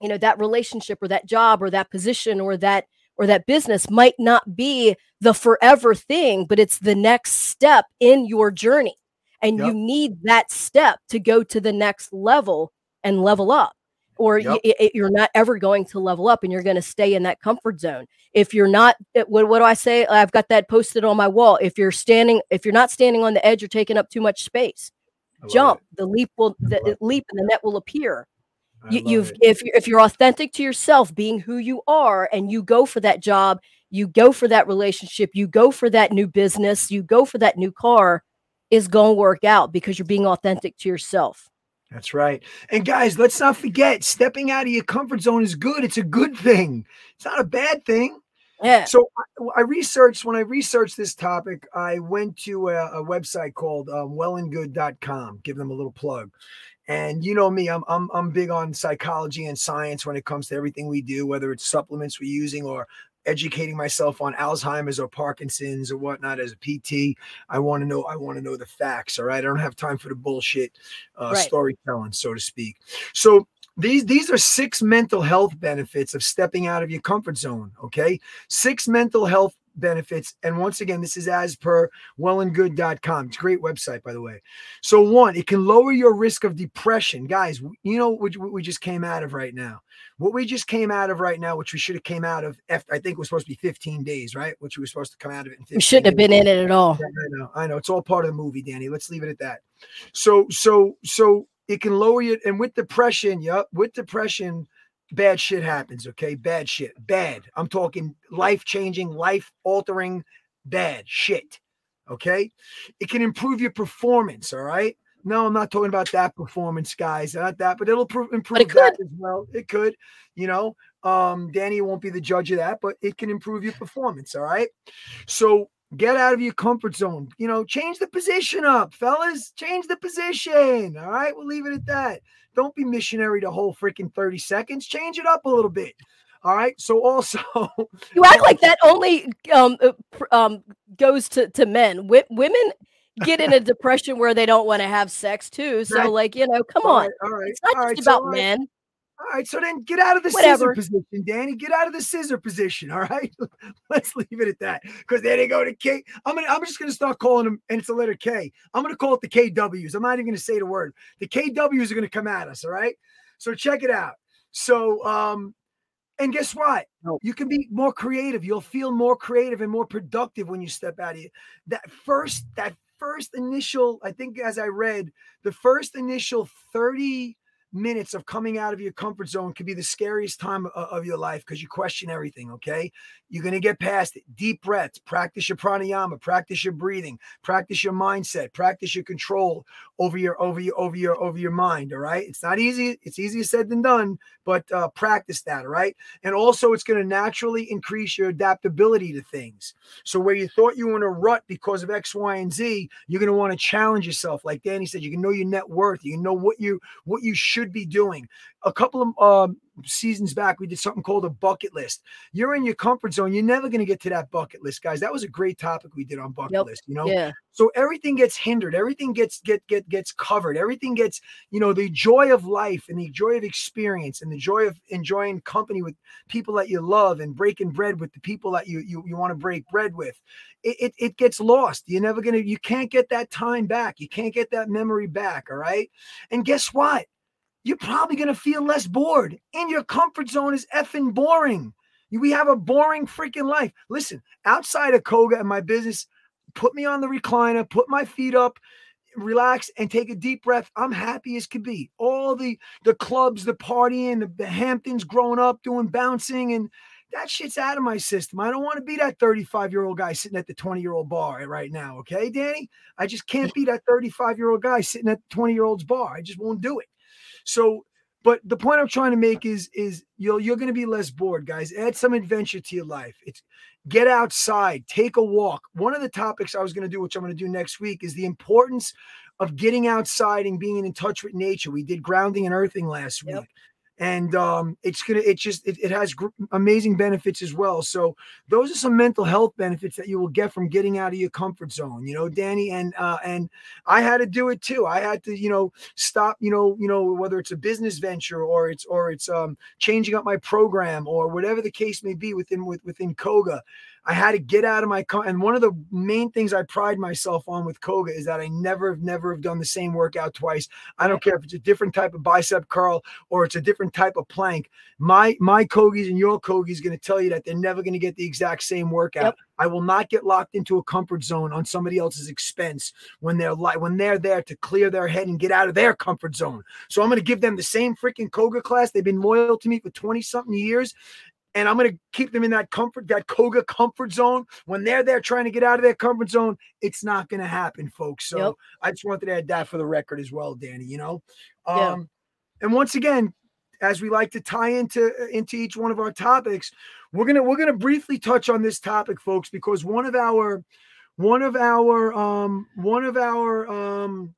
S2: you know, that relationship or that job or that position or that or that business might not be the forever thing, but it's the next step in your journey And
S1: Yep.
S2: you need that step to go to the next level and level up. Or
S1: Yep.
S2: y- you're not ever going to level up and you're going to stay in that comfort zone. If you're not, eh, what, what do I say? I've got that posted on my wall. If you're standing, if you're not standing on the edge, you're taking up too much space. Jump.
S1: it.
S2: The leap will, the leap and the net will appear
S1: I
S2: you, you've if you if you're authentic to yourself being who you are and you go for that job you go for that relationship you go for that new business you go for that new car is going to work out because you're being authentic to yourself
S1: That's right. And guys, let's not forget stepping out of your comfort zone is good. It's a good thing. It's not a bad thing.
S2: yeah
S1: So I, researched when I researched this topic, I went to a, a website called um, wellandgood.com. Give them a little plug. And you know me, I'm, I'm I'm big on psychology and science when it comes to everything we do, whether it's supplements we're using or educating myself on Alzheimer's or Parkinson's or whatnot as a PT. I want to know, I want to know the facts. All right. I don't have time for the bullshit uh,
S2: Right.
S1: storytelling, so to speak. So these these are six mental health benefits of stepping out of your comfort zone. Okay. Six mental health benefits. And once again, this is as per wellandgood.com. It's a great website, by the way. So, one, it can lower your risk of depression. Guys, you know what we- just came out of right now? What we just came out of right now, which we should have came out of, after, I think it was supposed to be 15 days, right? Which we were supposed to come out of it in 15
S2: we shouldn't have been in it at all
S1: I know, I know. It's all part of the movie, Dani. Let's leave it at that. So, so, so it can lower you, and with depression, yep, with depression, bad shit happens. Okay, bad shit, bad. I'm talking life changing, life altering, bad shit. Okay, it can improve your performance. All right. No, I'm not talking about that performance, guys. Not that, but it'll pro- improve
S2: it
S1: that as well. It could, you know. Um, Dani won't be the judge of that, but it can improve your performance. All right. So get out of your comfort zone. You know, change the position up, fellas. Change the position. All right. We'll leave it at that. Don't be missionary the whole freaking 30 seconds. Change it up a little bit. All right. So also,
S2: you act like that only um, uh, um goes to to men Wi- women get in a depression where they don't want to have sex too so
S1: Right.
S2: like you know come
S1: all
S2: on
S1: right, all right.
S2: it's not
S1: all
S2: just
S1: right,
S2: about
S1: all right.
S2: men
S1: All right, so then get out of the
S2: Whatever.
S1: scissor position, Dani. Get out of the scissor position. All right, let's leave it at that. Because there they go to K. I'm gonna. I'm just gonna start calling them, and it's a letter K. I'm gonna call it the KWs. I'm not even gonna say the word. The KWs are gonna come at us. All right. So check it out. So um, and guess what? You can be more creative. You'll feel more creative and more productive when you step out of it. That first, that first initial, I think as I read, the first initial 30 minutes of coming out of your comfort zone could be the scariest time o- of your life because you question everything. Okay. You're going to get past it. Deep breaths, practice your pranayama, practice your breathing, practice your mindset, practice your control over your, over your, over your, over your mind. All right. It's not easy. It's easier said than done, but uh, practice that. All right. And also, it's going to naturally increase your adaptability to things. So, where you thought you were in a rut because of X, Y, and Z, you're going to want to challenge yourself. Like Dani said, you can know your net worth. You know what you what you should be doing. A couple of um, seasons back, we did something called a bucket list. You're in your comfort zone. You're never going to get to that bucket list, guys. That was a great topic we did on bucket
S2: Yep.
S1: list. You know,
S2: yeah
S1: so everything gets hindered everything gets get get gets covered everything gets you know the joy of life and the joy of experience and the joy of enjoying company with people that you love and breaking bread with the people that you you, you want to break bread with it, it it gets lost you're never gonna you can't get that time back you can't get that memory back all right and guess what you're probably gonna feel less bored and your comfort zone is effing boring we have a boring freaking life listen outside of koga and my business put me on the recliner, put my feet up, relax, and take a deep breath. I'm happy as could be. All the the clubs, the partying, the, the Hamptons growing up doing bouncing and that shit's out of my system. I don't want to be that 35 year old guy sitting at the 20 year old bar right now. Okay, Dani? I just can't be that 35 year old guy sitting at the 20 year old's bar. I just won't do it. So, but the point I'm trying to make is is you're you're going to be less bored, guys. Add some adventure to your life. It's get outside, take a walk. One of the topics I was going to do, which I'm going to do next week, is the importance of getting outside and being in touch with nature. We did grounding and earthing last
S2: Yep.
S1: week. And um, it's gonna, it just, it, it has gr- amazing benefits as well. So those are some mental health benefits that you will get from getting out of your comfort zone. You know, Dani, and uh, and I had to do it too. I had to, you know, stop. You know, you know, whether it's a business venture or it's or it's um, changing up my program or whatever the case may be within with, within Koga. I had to get out of my car. And one of the main things I pride myself on with Koga is that I never, never have done the same workout twice. I don't care if it's a different type of bicep curl or it's a different type of plank. My my Kogies and your Kogies going to tell you that they're never going to get the exact same workout. Yep. I will not get locked into a comfort zone on somebody else's expense when they're like when they're there to clear their head and get out of their comfort zone. So I'm going to give them the same freaking Koga class. They've been loyal to me for 20 something years and I'm going to keep them in that comfort, that Koga comfort zone. When they're there trying to get out of their comfort zone, it's not going to happen, folks. So yep. I just wanted to add that for the record as well, Dani. You know, um, yeah. and once again, as we like to tie into into each one of our topics, we're gonna we're gonna briefly touch on this topic, folks, because one of our one of our um one of our um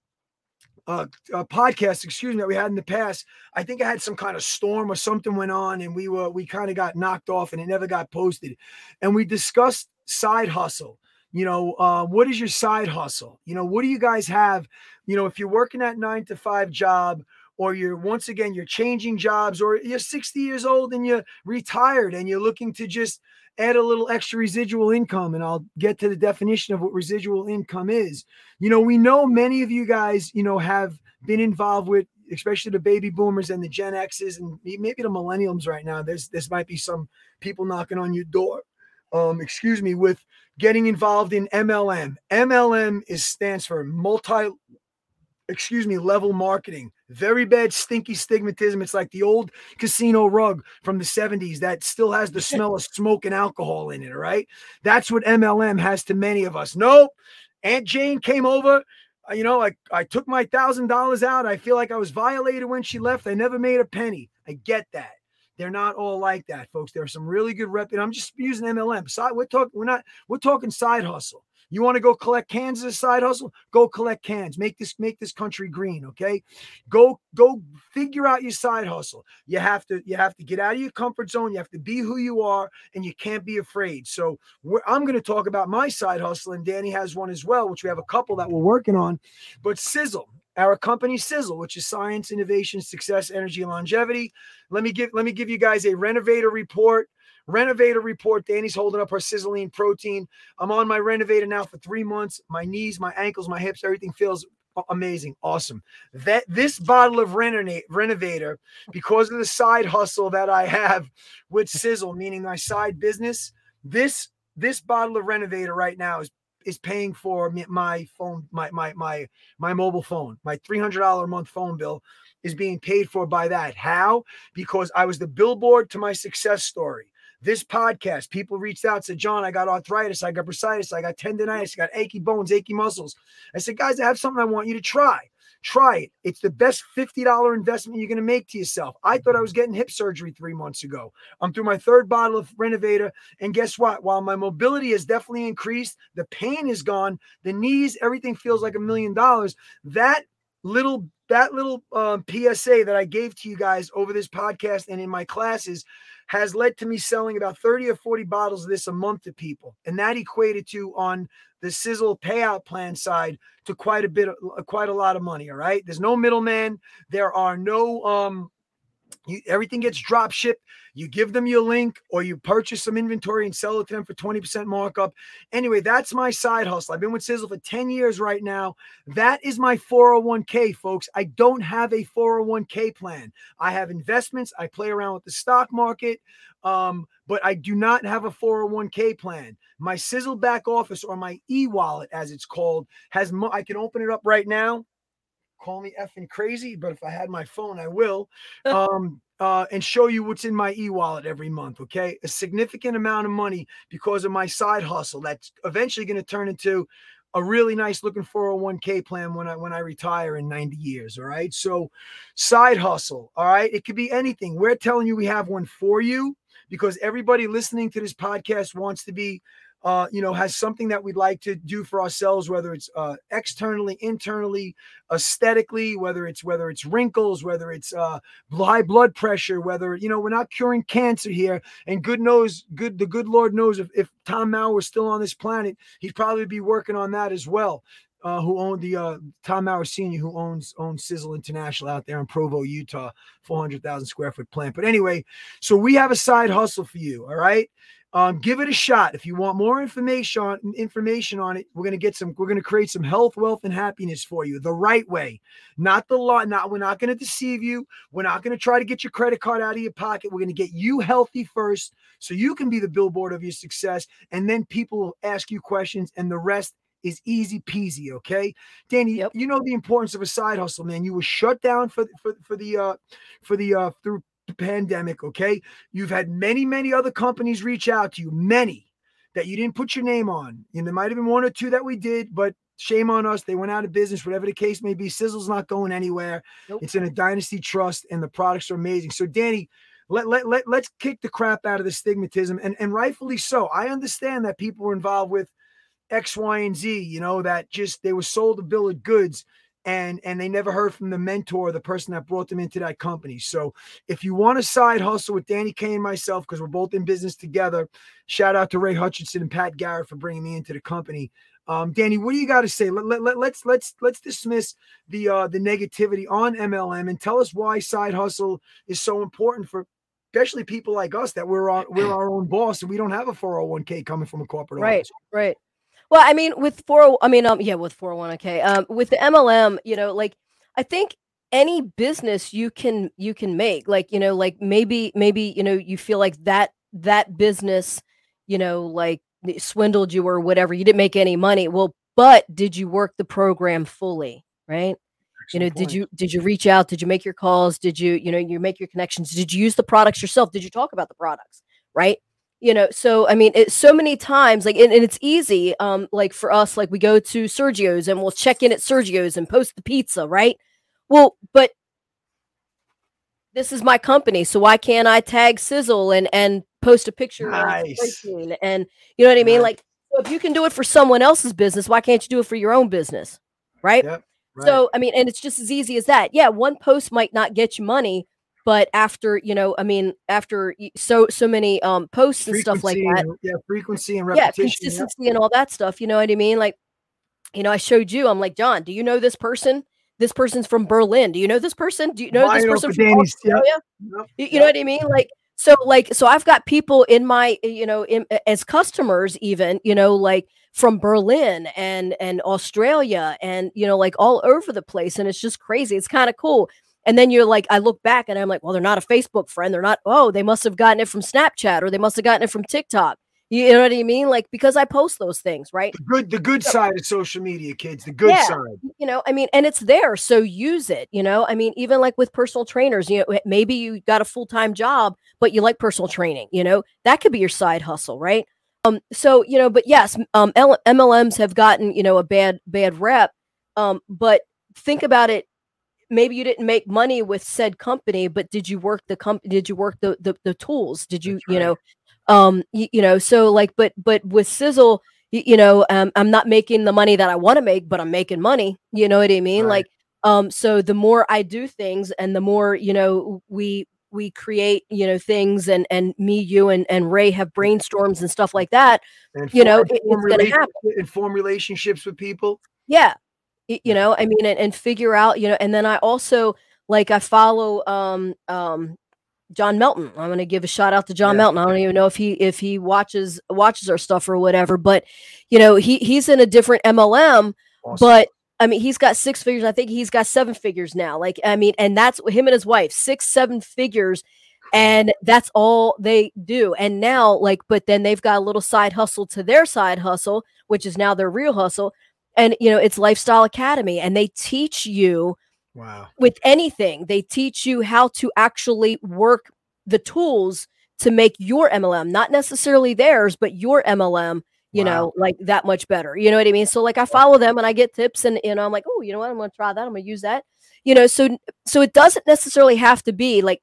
S1: uh, uh, podcast, excuse me, that we had in the past. I think I had some kind of storm or something went on, and we were we kind of got knocked off, and it never got posted. And we discussed side hustle. You know, uh, what is your side hustle? You know, what do you guys have? You know, if you're working that nine to five job, or you're once again you're changing jobs, or you're 60 years old and you're retired and you're looking to just add a little extra residual income and I'll get to the definition of what residual income is. You know, we know many of you guys, you know, have been involved with especially the baby boomers and the Gen X's and maybe the millennials right now. There's this might be some people knocking on your door. Um, excuse me, with getting involved in MLM. MLM is stands for multi excuse me, level marketing. Very bad, stinky stigmatism. It's like the old casino rug from the 70s that still has the smell of smoke and alcohol in it. Right. That's what MLM has to many of us. Nope. Aunt Jane came over. You know, I, I took my thousand dollars out. I feel like I was violated when she left. I never made a penny. I get that. They're not all like that, folks. There are some really good rep. And I'm just using MLM. Side, we're talking, we're not, we're talking side hustle. You want to go collect cans as a side hustle? Go collect cans. Make this make this country green. Okay. Go go figure out your side hustle. You have to you have to get out of your comfort zone. You have to be who you are, and you can't be afraid. So I'm going to talk about my side hustle, and Dani has one as well, which we have a couple that we're working on. But Sisel, our company Sisel, which is science, innovation, success, energy, longevity. Let me give let me give you guys a renovator report. Renovator report. Dani's holding up her sizzling protein. I'm on my renovator now for three months. My knees, my ankles, my hips, everything feels amazing, awesome. That this bottle of renovator, because of the side hustle that I have with Sisel, meaning my side business, this this bottle of renovator right now is is paying for my phone, my my my my mobile phone, my three hundred dollar a month phone bill is being paid for by that. How? Because I was the billboard to my success story. This podcast, people reached out, said, Jon, I got arthritis, I got bursitis, I got tendonitis, I got achy bones, achy muscles. I said, guys, I have something I want you to try. Try it. It's the best $50 investment you're going to make to yourself. I thought I was getting hip surgery three months ago. I'm through my third bottle of Renovator. And guess what? While my mobility has definitely increased, the pain is gone, the knees, everything feels like a million dollars. That little that little um, PSA that I gave to you guys over this podcast and in my classes has led to me selling about 30 or 40 bottles of this a month to people. And that equated to on the Sisel payout plan side to quite a bit of quite a lot of money. All right. There's no middleman. There are no um you, everything gets drop shipped. You give them your link or you purchase some inventory and sell it to them for 20% markup. Anyway, that's my side hustle. I've been with Sisel for 10 years right now. That is my 401k, folks. I don't have a 401k plan. I have investments. I play around with the stock market, um, but I do not have a 401k plan. My Sisel back office or my e wallet, as it's called, has mo- I can open it up right now call me effing crazy, but if I had my phone, I will. Um, uh, and show you what's in my e-wallet every month. Okay, a significant amount of money because of my side hustle. That's eventually going to turn into a really nice looking 401k plan when I when I retire in 90 years. All right. So side hustle. All right. It could be anything. We're telling you we have one for you because everybody listening to this podcast wants to be uh, you know, has something that we'd like to do for ourselves, whether it's uh, externally, internally, aesthetically, whether it's whether it's wrinkles, whether it's uh, high blood pressure, whether you know we're not curing cancer here. And good knows, good the good Lord knows if, if Tom Mower was still on this planet, he'd probably be working on that as well. Uh, who owned the uh, Tom Mower Senior, who owns owns Sisel International out there in Provo, Utah, 400,000 square foot plant. But anyway, so we have a side hustle for you. All right. Um, give it a shot. If you want more information on information on it, we're gonna get some. We're gonna create some health, wealth, and happiness for you the right way, not the lot. Not we're not gonna deceive you. We're not gonna try to get your credit card out of your pocket. We're gonna get you healthy first, so you can be the billboard of your success, and then people will ask you questions, and the rest is easy peasy. Okay, Dani,
S2: Yep.
S1: you know the importance of a side hustle, man. You were shut down for for for the uh for the uh through pandemic. Okay, you've had many many other companies reach out to you, many that you didn't put your name on. And there might have been one or two that we did, but shame on us. They went out of business, whatever the case may be. Sisel's not going anywhere.
S2: Nope.
S1: It's in a dynasty trust, and the products are amazing. So, Dani, let, let, let, let's kick the crap out of the stigmatism, and, and rightfully so. I understand that people were involved with X, Y, and Z, you know, that just they were sold a bill of goods and and they never heard from the mentor, the person that brought them into that company. So if you want a side hustle with Dani K and myself, because we're both in business together, shout out to Ray Hutchinson and Pat Garrett for bringing me into the company. Um, Dani, what do you got to say? Let, let, let, let's let's let's dismiss the uh, the negativity on MLM and tell us why side hustle is so important for especially people like us that we're our, we're our own boss and we don't have a 401k coming from a corporate
S2: Right.
S1: office.
S2: Right. Well, I mean, with four, I mean, um, yeah, with four hundred one k, um, with the MLM, you know, like I think any business you can you can make, like you know, like maybe maybe you know you feel like that that business, you know, like swindled you or whatever, you didn't make any money. Well, but did you work the program fully, right? you know did you did you reach out did you make your calls did you you know you make your connections did you use the products yourself did you talk about the products right you know so i mean it's so many times like and, and it's easy um like for us like we go to sergio's and we'll check in at sergio's and post the pizza right well but this is my company so why can't i tag Sisel and and post a picture
S1: Nice.
S2: and you know what i mean
S1: Nice.
S2: like so if you can do it for someone else's business why can't you do it for your own business right
S1: Yep, right.
S2: so I mean, and it's just as easy as that. Yeah, one post might not get you money, but after you know, I mean, after so so many um posts and stuff like that,
S1: yeah, frequency and
S2: yeah,
S1: repetition. yep.
S2: consistency and all that stuff. You know what I mean? Like, you know, I showed you. I'm like, Jon, do you know this person? This person's from Berlin. Do you know this person? Do you know this person from
S1: Dani's- yep,
S2: Australia?
S1: yep,
S2: You, you know what I mean? Like, so like, so I've got people in my, you know, in, as customers, even, you know, like from Berlin and and Australia and you know, like all over the place, and it's just crazy. It's kind of cool. And then you're like, I look back and I'm like, well, they're not a Facebook friend. They're not. Oh, they must have gotten it from Snapchat or they must have gotten it from TikTok. You, know what I mean? Like because I post those things, right?
S1: The good, the good side of social media, kids. The good
S2: Yeah.
S1: side.
S2: you know i mean and it's there so use it you know i mean even like with personal trainers you know maybe you got a full-time job but you like personal training you know that could be your side hustle right um so you know but yes um L- mlms have gotten you know a bad bad rep um but think about it maybe you didn't make money with said company but did you work the company did you work the, the the tools did you
S1: That's
S2: you know um you, you know so like but but with Sisel y- you know um, i'm not making the money that i want to make but i'm making money you know what i mean
S1: Right.
S2: like um so the more i do things and the more you know we we create you know things and and me you and and ray have brainstorms and stuff like that
S1: And
S2: You know, it- it's gonna happen.
S1: and form relationships with people.
S2: yeah you know i mean and, and figure out you know and then i also like i follow um um john melton i'm going to give a shout out to john
S1: Yeah.
S2: melton i don't even know if he if he watches watches our stuff or whatever but you know he he's in a different mlm
S1: Awesome.
S2: but I mean, he's got six figures. I think he's got seven figures now. Like, I mean, and that's him and his wife, six, seven figures. And that's all they do. And now, like, but then they've got a little side hustle to their side hustle, which is now their real hustle. And, you know, it's Lifestyle Academy. And they teach you
S1: wow.
S2: with anything, they teach you how to actually work the tools to make your MLM, not necessarily theirs, but your MLM you
S1: Wow.
S2: know, like that much better. You know what I mean? So like I follow them and I get tips and you know, I'm like, oh, you know what? I'm gonna try that. I'm gonna use that. You know, so so it doesn't necessarily have to be like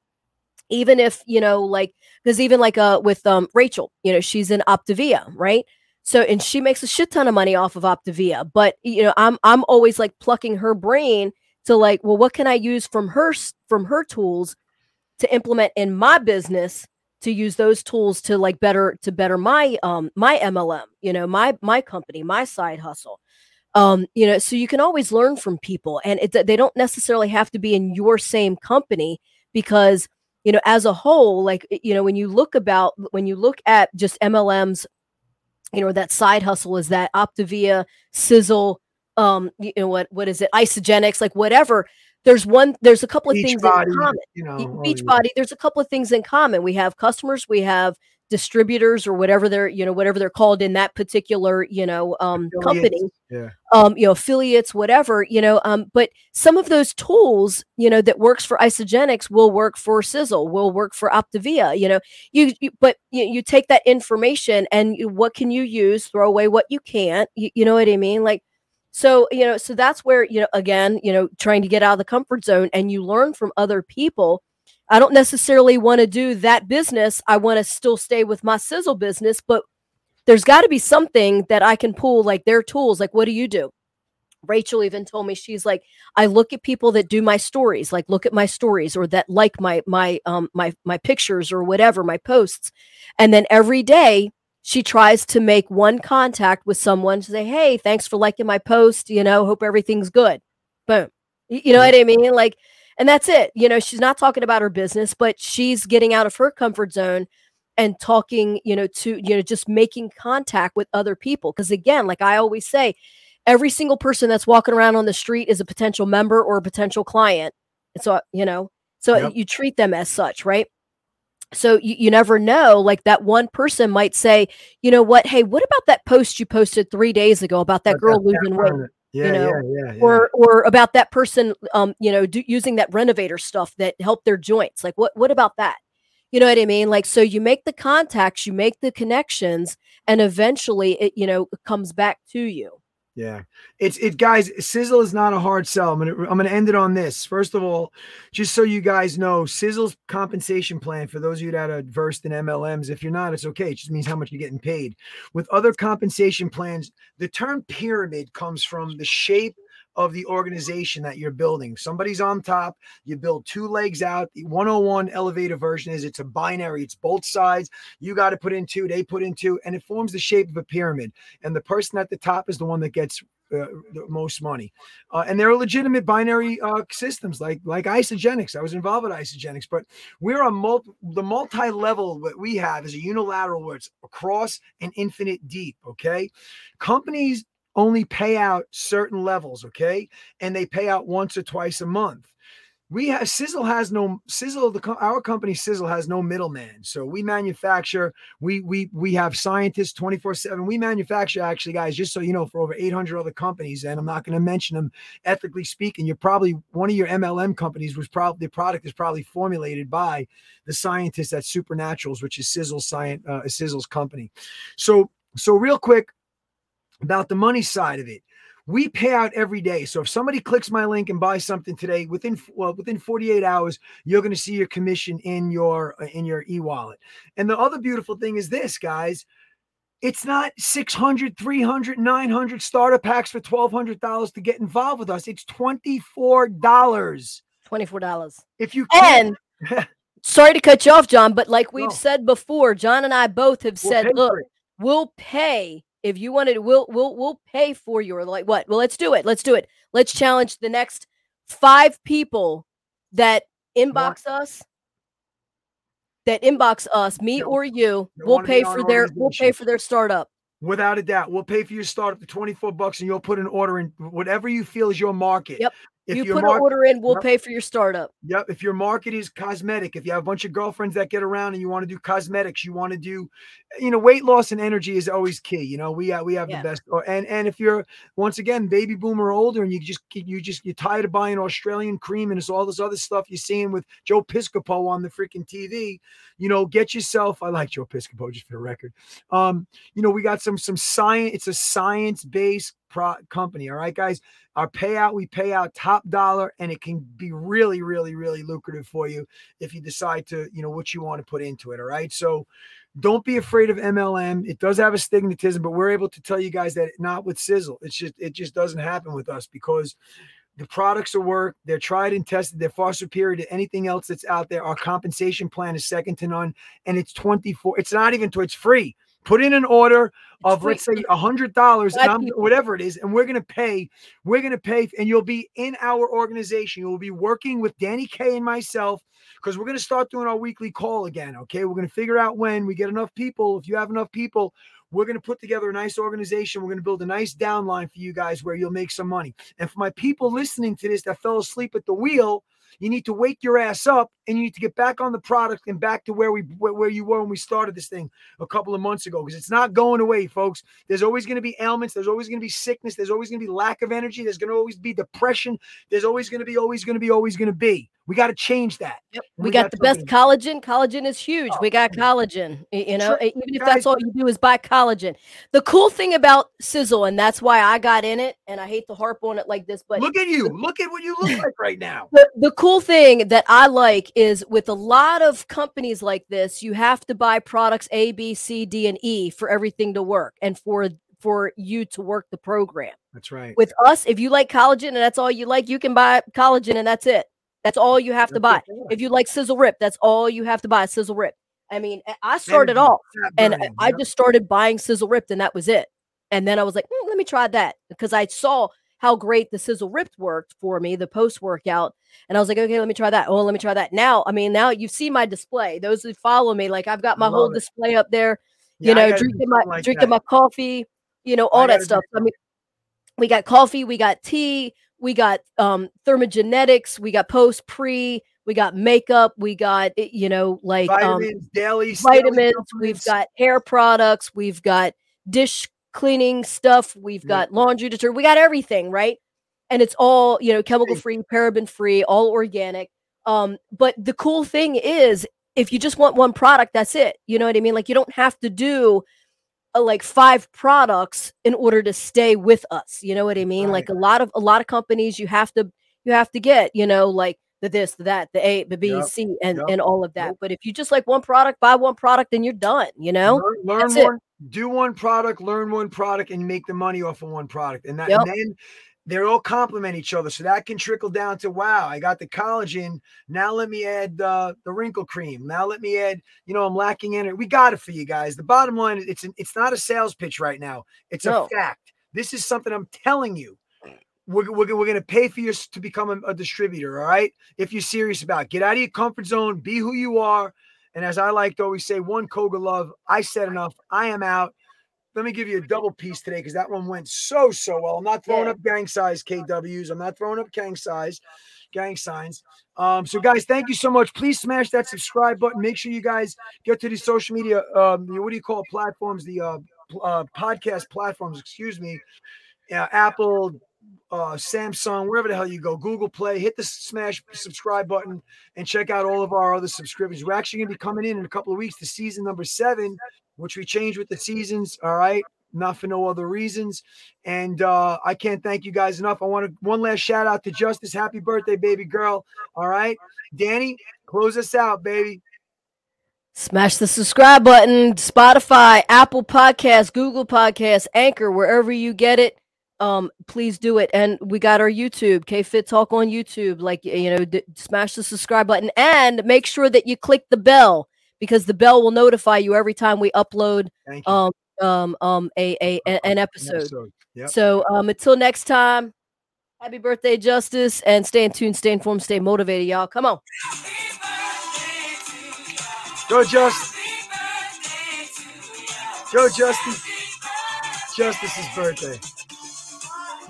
S2: even if, you know, like because even like uh with um Rachel, you know, she's in Optavia, right? So and she makes a shit ton of money off of Optavia. But you know, I'm I'm always like plucking her brain to like, well, what can I use from her from her tools to implement in my business to use those tools to like better to better my um my MLM, you know, my my company, my side hustle. Um, you know, so you can always learn from people and it they don't necessarily have to be in your same company because you know, as a whole, like you know, when you look about when you look at just MLMs, you know, that side hustle is that Optavia, Sisel, um, you know what what is it, Isagenix, like whatever. There's one. There's a couple of
S1: Beach
S2: things
S1: body,
S2: in common.
S1: you know, oh,
S2: Beach
S1: yeah.
S2: body. There's a couple of things in common. We have customers. We have distributors or whatever they're you know whatever they're called in that particular you know um company
S1: Yeah.
S2: um, you know, affiliates, whatever, you know. Um, but some of those tools, you know, that works for Isagenix will work for Sisel, will work for Optavia. You know, you, you but you, you take that information and you, what can you use? Throw away what you can't. You, you know what I mean? Like, so you know, so that's where you know, again, you know, trying to get out of the comfort zone and you learn from other people. I don't necessarily want to do that business. I want to still stay with my Sisel business, but there's got to be something that I can pull like their tools. Like, what do you do? Rachel even told me she's like, I look at people that do my stories, like look at my stories or that like my my um my my pictures or whatever, my posts. And then every day she tries to make one contact with someone to say, Hey, thanks for liking my post, you know, hope everything's good. Boom. You know what I mean? Like, and that's it. You know, she's not talking about her business, but she's getting out of her comfort zone and talking, you know, to, you know, just making contact with other people. Cause again, like I always say, every single person that's walking around on the street is a potential member or a potential client. And so, you know, so
S1: Yep.
S2: you treat them as such, right? So you, you never know, like that one person might say, you know what? Hey, what about that post you posted three days ago about that girl losing weight?
S1: Yeah,
S2: know,
S1: yeah, yeah, yeah.
S2: or or about that person um you know do, using that renovator stuff that helped their joints like what what about that? You know what i mean? Like so you make the contacts you make the connections and eventually it you know comes back to you
S1: Yeah, it's it, guys. Sisel is not a hard sell. I'm gonna I'm gonna end it on this. First of all, just so you guys know, Sisel's compensation plan for those of you that are versed in MLMs. If you're not, it's okay. It just means how much you're getting paid. With other compensation plans, the term pyramid comes from the shape of the organization that you're building. Somebody's on top, you build two legs out. The 101 elevator version is it's a binary, it's both sides. You got to put in two, they put in two, and it forms the shape of a pyramid. And the person at the top is the one that gets uh, the most money. Uh, and they're legitimate binary uh, systems like like Isagenix. I was involved with Isagenix, but we're a multi the multi-level that we have is a unilateral where it's across and infinite deep. Okay. Companies only pay out certain levels, okay? And they pay out once or twice a month. We have Sisel has no Sisel. The our company Sisel has no middleman. So we manufacture. We we we have scientists twenty four seven. We manufacture actually, guys. Just so you know, for over eight hundred other companies, and I'm not going to mention them. Ethically speaking, you're probably one of your MLM companies was probably the product is probably formulated by the scientists at Supernaturals, which is Sisel's science uh, Sisel's company. So so real quick about the money side of it. We pay out every day. So if somebody clicks my link and buys something today within well within 48 hours you're going to see your commission in your uh, in your e-wallet. And the other beautiful thing is this guys. It's not 600 300 900 starter packs for $1200 to get involved with us. It's $24
S2: $24
S1: if you can
S2: and sorry to cut you off jon but like we've
S1: No.
S2: said before jon and i both have
S1: we'll
S2: said look we'll pay if you wanted we'll we'll we'll pay for your like what? Well let's do it let's do it. Let's challenge the next five people that inbox us that inbox us me or you we'll pay for their we'll pay for their startup.
S1: Without a doubt we'll pay for your startup to 24 bucks and you'll put an order in whatever you feel is your market.
S2: Yep.
S1: If
S2: you put an order in we'll
S1: Yep.
S2: pay for your startup
S1: Yep. If your market is cosmetic, if you have a bunch of girlfriends that get around and you want to do cosmetics, you want to do, you know, weight loss and energy is always key. You know, we have we have
S2: Yeah.
S1: the best. or- And and if you're once again baby boomer older and you just you just you're tired of buying Australian cream and it's all this other stuff you're seeing with Joe Piscopo on the freaking TV, you know, get yourself. I like Joe Piscopo just for the record. Um, you know, we got some some science. It's a science based pro company. All right, guys? Our payout we pay out top dollar and it can be really really really lucrative for you if you decide to you know what you want to put into it all right? So don't be afraid of mlm it does have a stigmatism but we're able to tell you guys that not with Sisel. It's just it just doesn't happen with us because the products are work they're tried and tested they're far superior to anything else that's out there. Our compensation plan is second to none and it's 24 it's not even it's free Put in an order of let's say a hundred dollars, whatever it is, and we're gonna pay. We're gonna pay, and you'll be in our organization. You'll be working with Dani K and myself because we're gonna start doing our weekly call again. Okay, we're gonna figure out when we get enough people. If you have enough people, we're going to put together a nice organization. We're going to build a nice downline for you guys where you'll make some money. And for my people listening to this that fell asleep at the wheel, you need to wake your ass up and you need to get back on the product and back to where we where, you were when we started this thing a couple of months ago because it's not going away, folks. There's always going to be ailments. There's always going to be sickness. There's always going to be lack of energy. There's going to always be depression. There's always going to be, always going to be, always going to be. We got to change that.
S2: Yep.
S1: And
S2: We, got, the best collagen. Collagen is huge.
S1: Oh,
S2: we got oh,
S1: yeah.
S2: collagen. You know,
S1: Sure.
S2: even if
S1: Guys-
S2: that's all you do is buy collagen. The cool thing about Sisel, and that's why I got in it, and I hate to harp on it like this, but
S1: Look at you. Look at what you look like right now.
S2: the, the cool thing that I like is with a lot of companies like this, you have to buy products A, B, C, D, and E for everything to work and for for you to work the program.
S1: That's right.
S2: With us, if you like collagen and that's all you like, you can buy collagen and that's it. That's all you have to buy. If you like Sisel Rip, that's all you have to buy. Sisel Rip. I mean, I- started off and I-
S1: burning,
S2: I
S1: yep.
S2: just started buying Sisel Ripped, and that was it. And then I was like, "Hmm, let me try that because I saw how great the Sisel Ripped worked for me, the post workout. And I was like, okay, let me try that. Oh, let me try that. Now, I mean, now you see my display. Those who follow me, like I've got my whole
S1: it.
S2: display up there,
S1: Yeah,
S2: you
S1: I
S2: know, drinking my
S1: like
S2: drinking
S1: that.
S2: my coffee, you know,
S1: I
S2: all that stuff. I mean, we got coffee, we got tea, we got um thermogenetics, we got post pre, we got makeup, we got eh, you know, like um
S1: vitamins, daily
S2: vitamins, we've got hair products, we've got dish cleaning stuff, we've
S1: Yep.
S2: got laundry detergent, we got everything, right? And it's all, you know, chemical free, paraben free, all organic. Um, but the cool thing is if you just want one product, that's it. You know what I mean? Like you don't have to do uh, like five products in order to stay with us. You know what I mean? Like a lot of a lot of companies you have to you have to get, you know, like the this, the that, the A, the B,
S1: Yep.
S2: C, and
S1: Yep.
S2: and all of that.
S1: Yep.
S2: But if you just like one product, buy one product, and you're done. You know?
S1: learn, learn
S2: it.
S1: one, do one product, learn one product, and make the money off of one product. And that and then they're all complement each other. So that can trickle down to wow, I got the collagen. Now let me add uh, the wrinkle cream. Now let me add, you know, I'm lacking in it. We got it for you guys. The bottom line is it's an, it's not a sales pitch right now. It's
S2: No.
S1: a fact. This is something I'm telling you. We're, we're, we're going to pay for you to become a, a distributor. All right. If you're serious about it. get out of your comfort zone, be who you are. And as I like to always say, one Koga love. I said enough. I am out. Let me give you a double piece today because that one went so so well. I'm not throwing up gang size KWs. I'm not throwing up gang size, gang signs. Um, so guys, thank you so much. Please smash that subscribe button. Make sure you guys get to the social media. Um, what do you call it? platforms? The uh, uh, podcast platforms. Excuse me. Yeah, Apple, uh, Samsung, wherever the hell you go, Google Play, hit the smash subscribe button and check out all of our other subscriptions. We're actually going to be coming in in a couple of weeks to season number seven, which we changed with the seasons. All right. Not for no other reasons. And uh, I can't thank you guys enough. I want to one last shout out to Justice. Happy birthday, baby girl. All right. Dani, close us out, baby.
S2: Smash the subscribe button. Spotify, Apple Podcasts, Google Podcasts, Anchor, wherever you get it. Um, please do it. And we got our YouTube, K Fit Talk on YouTube. Like you know, d- smash the subscribe button and make sure that you click the bell because the bell will notify you every time we upload um um um a, a a- an episode.
S1: Yep.
S2: So um until next time, happy birthday, Justice, and stay in tune, stay informed, stay motivated, y'all. Come on.
S1: Go, Justice. Go, Justice. Justice's birthday.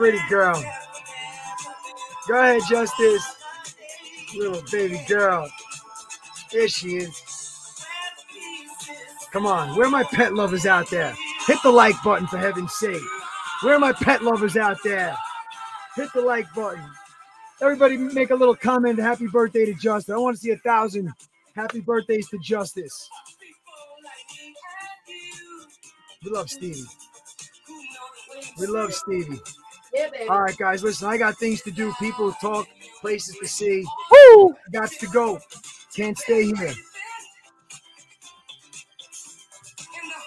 S1: Pretty girl. Go ahead, Justice. Little baby girl. There she is. Come on. Where are my pet lovers out there? Hit the like button for heaven's sake. Where are my pet lovers out there? Hit the like button. Everybody make a little comment. Happy birthday to Justice. I want to see a thousand happy birthdays to Justice. We love Stevie. We love Stevie.
S2: Yeah, baby.
S1: All right, guys, listen, I got things to do, people to talk, places to see.
S2: Woo!
S1: Got to go. Can't stay here.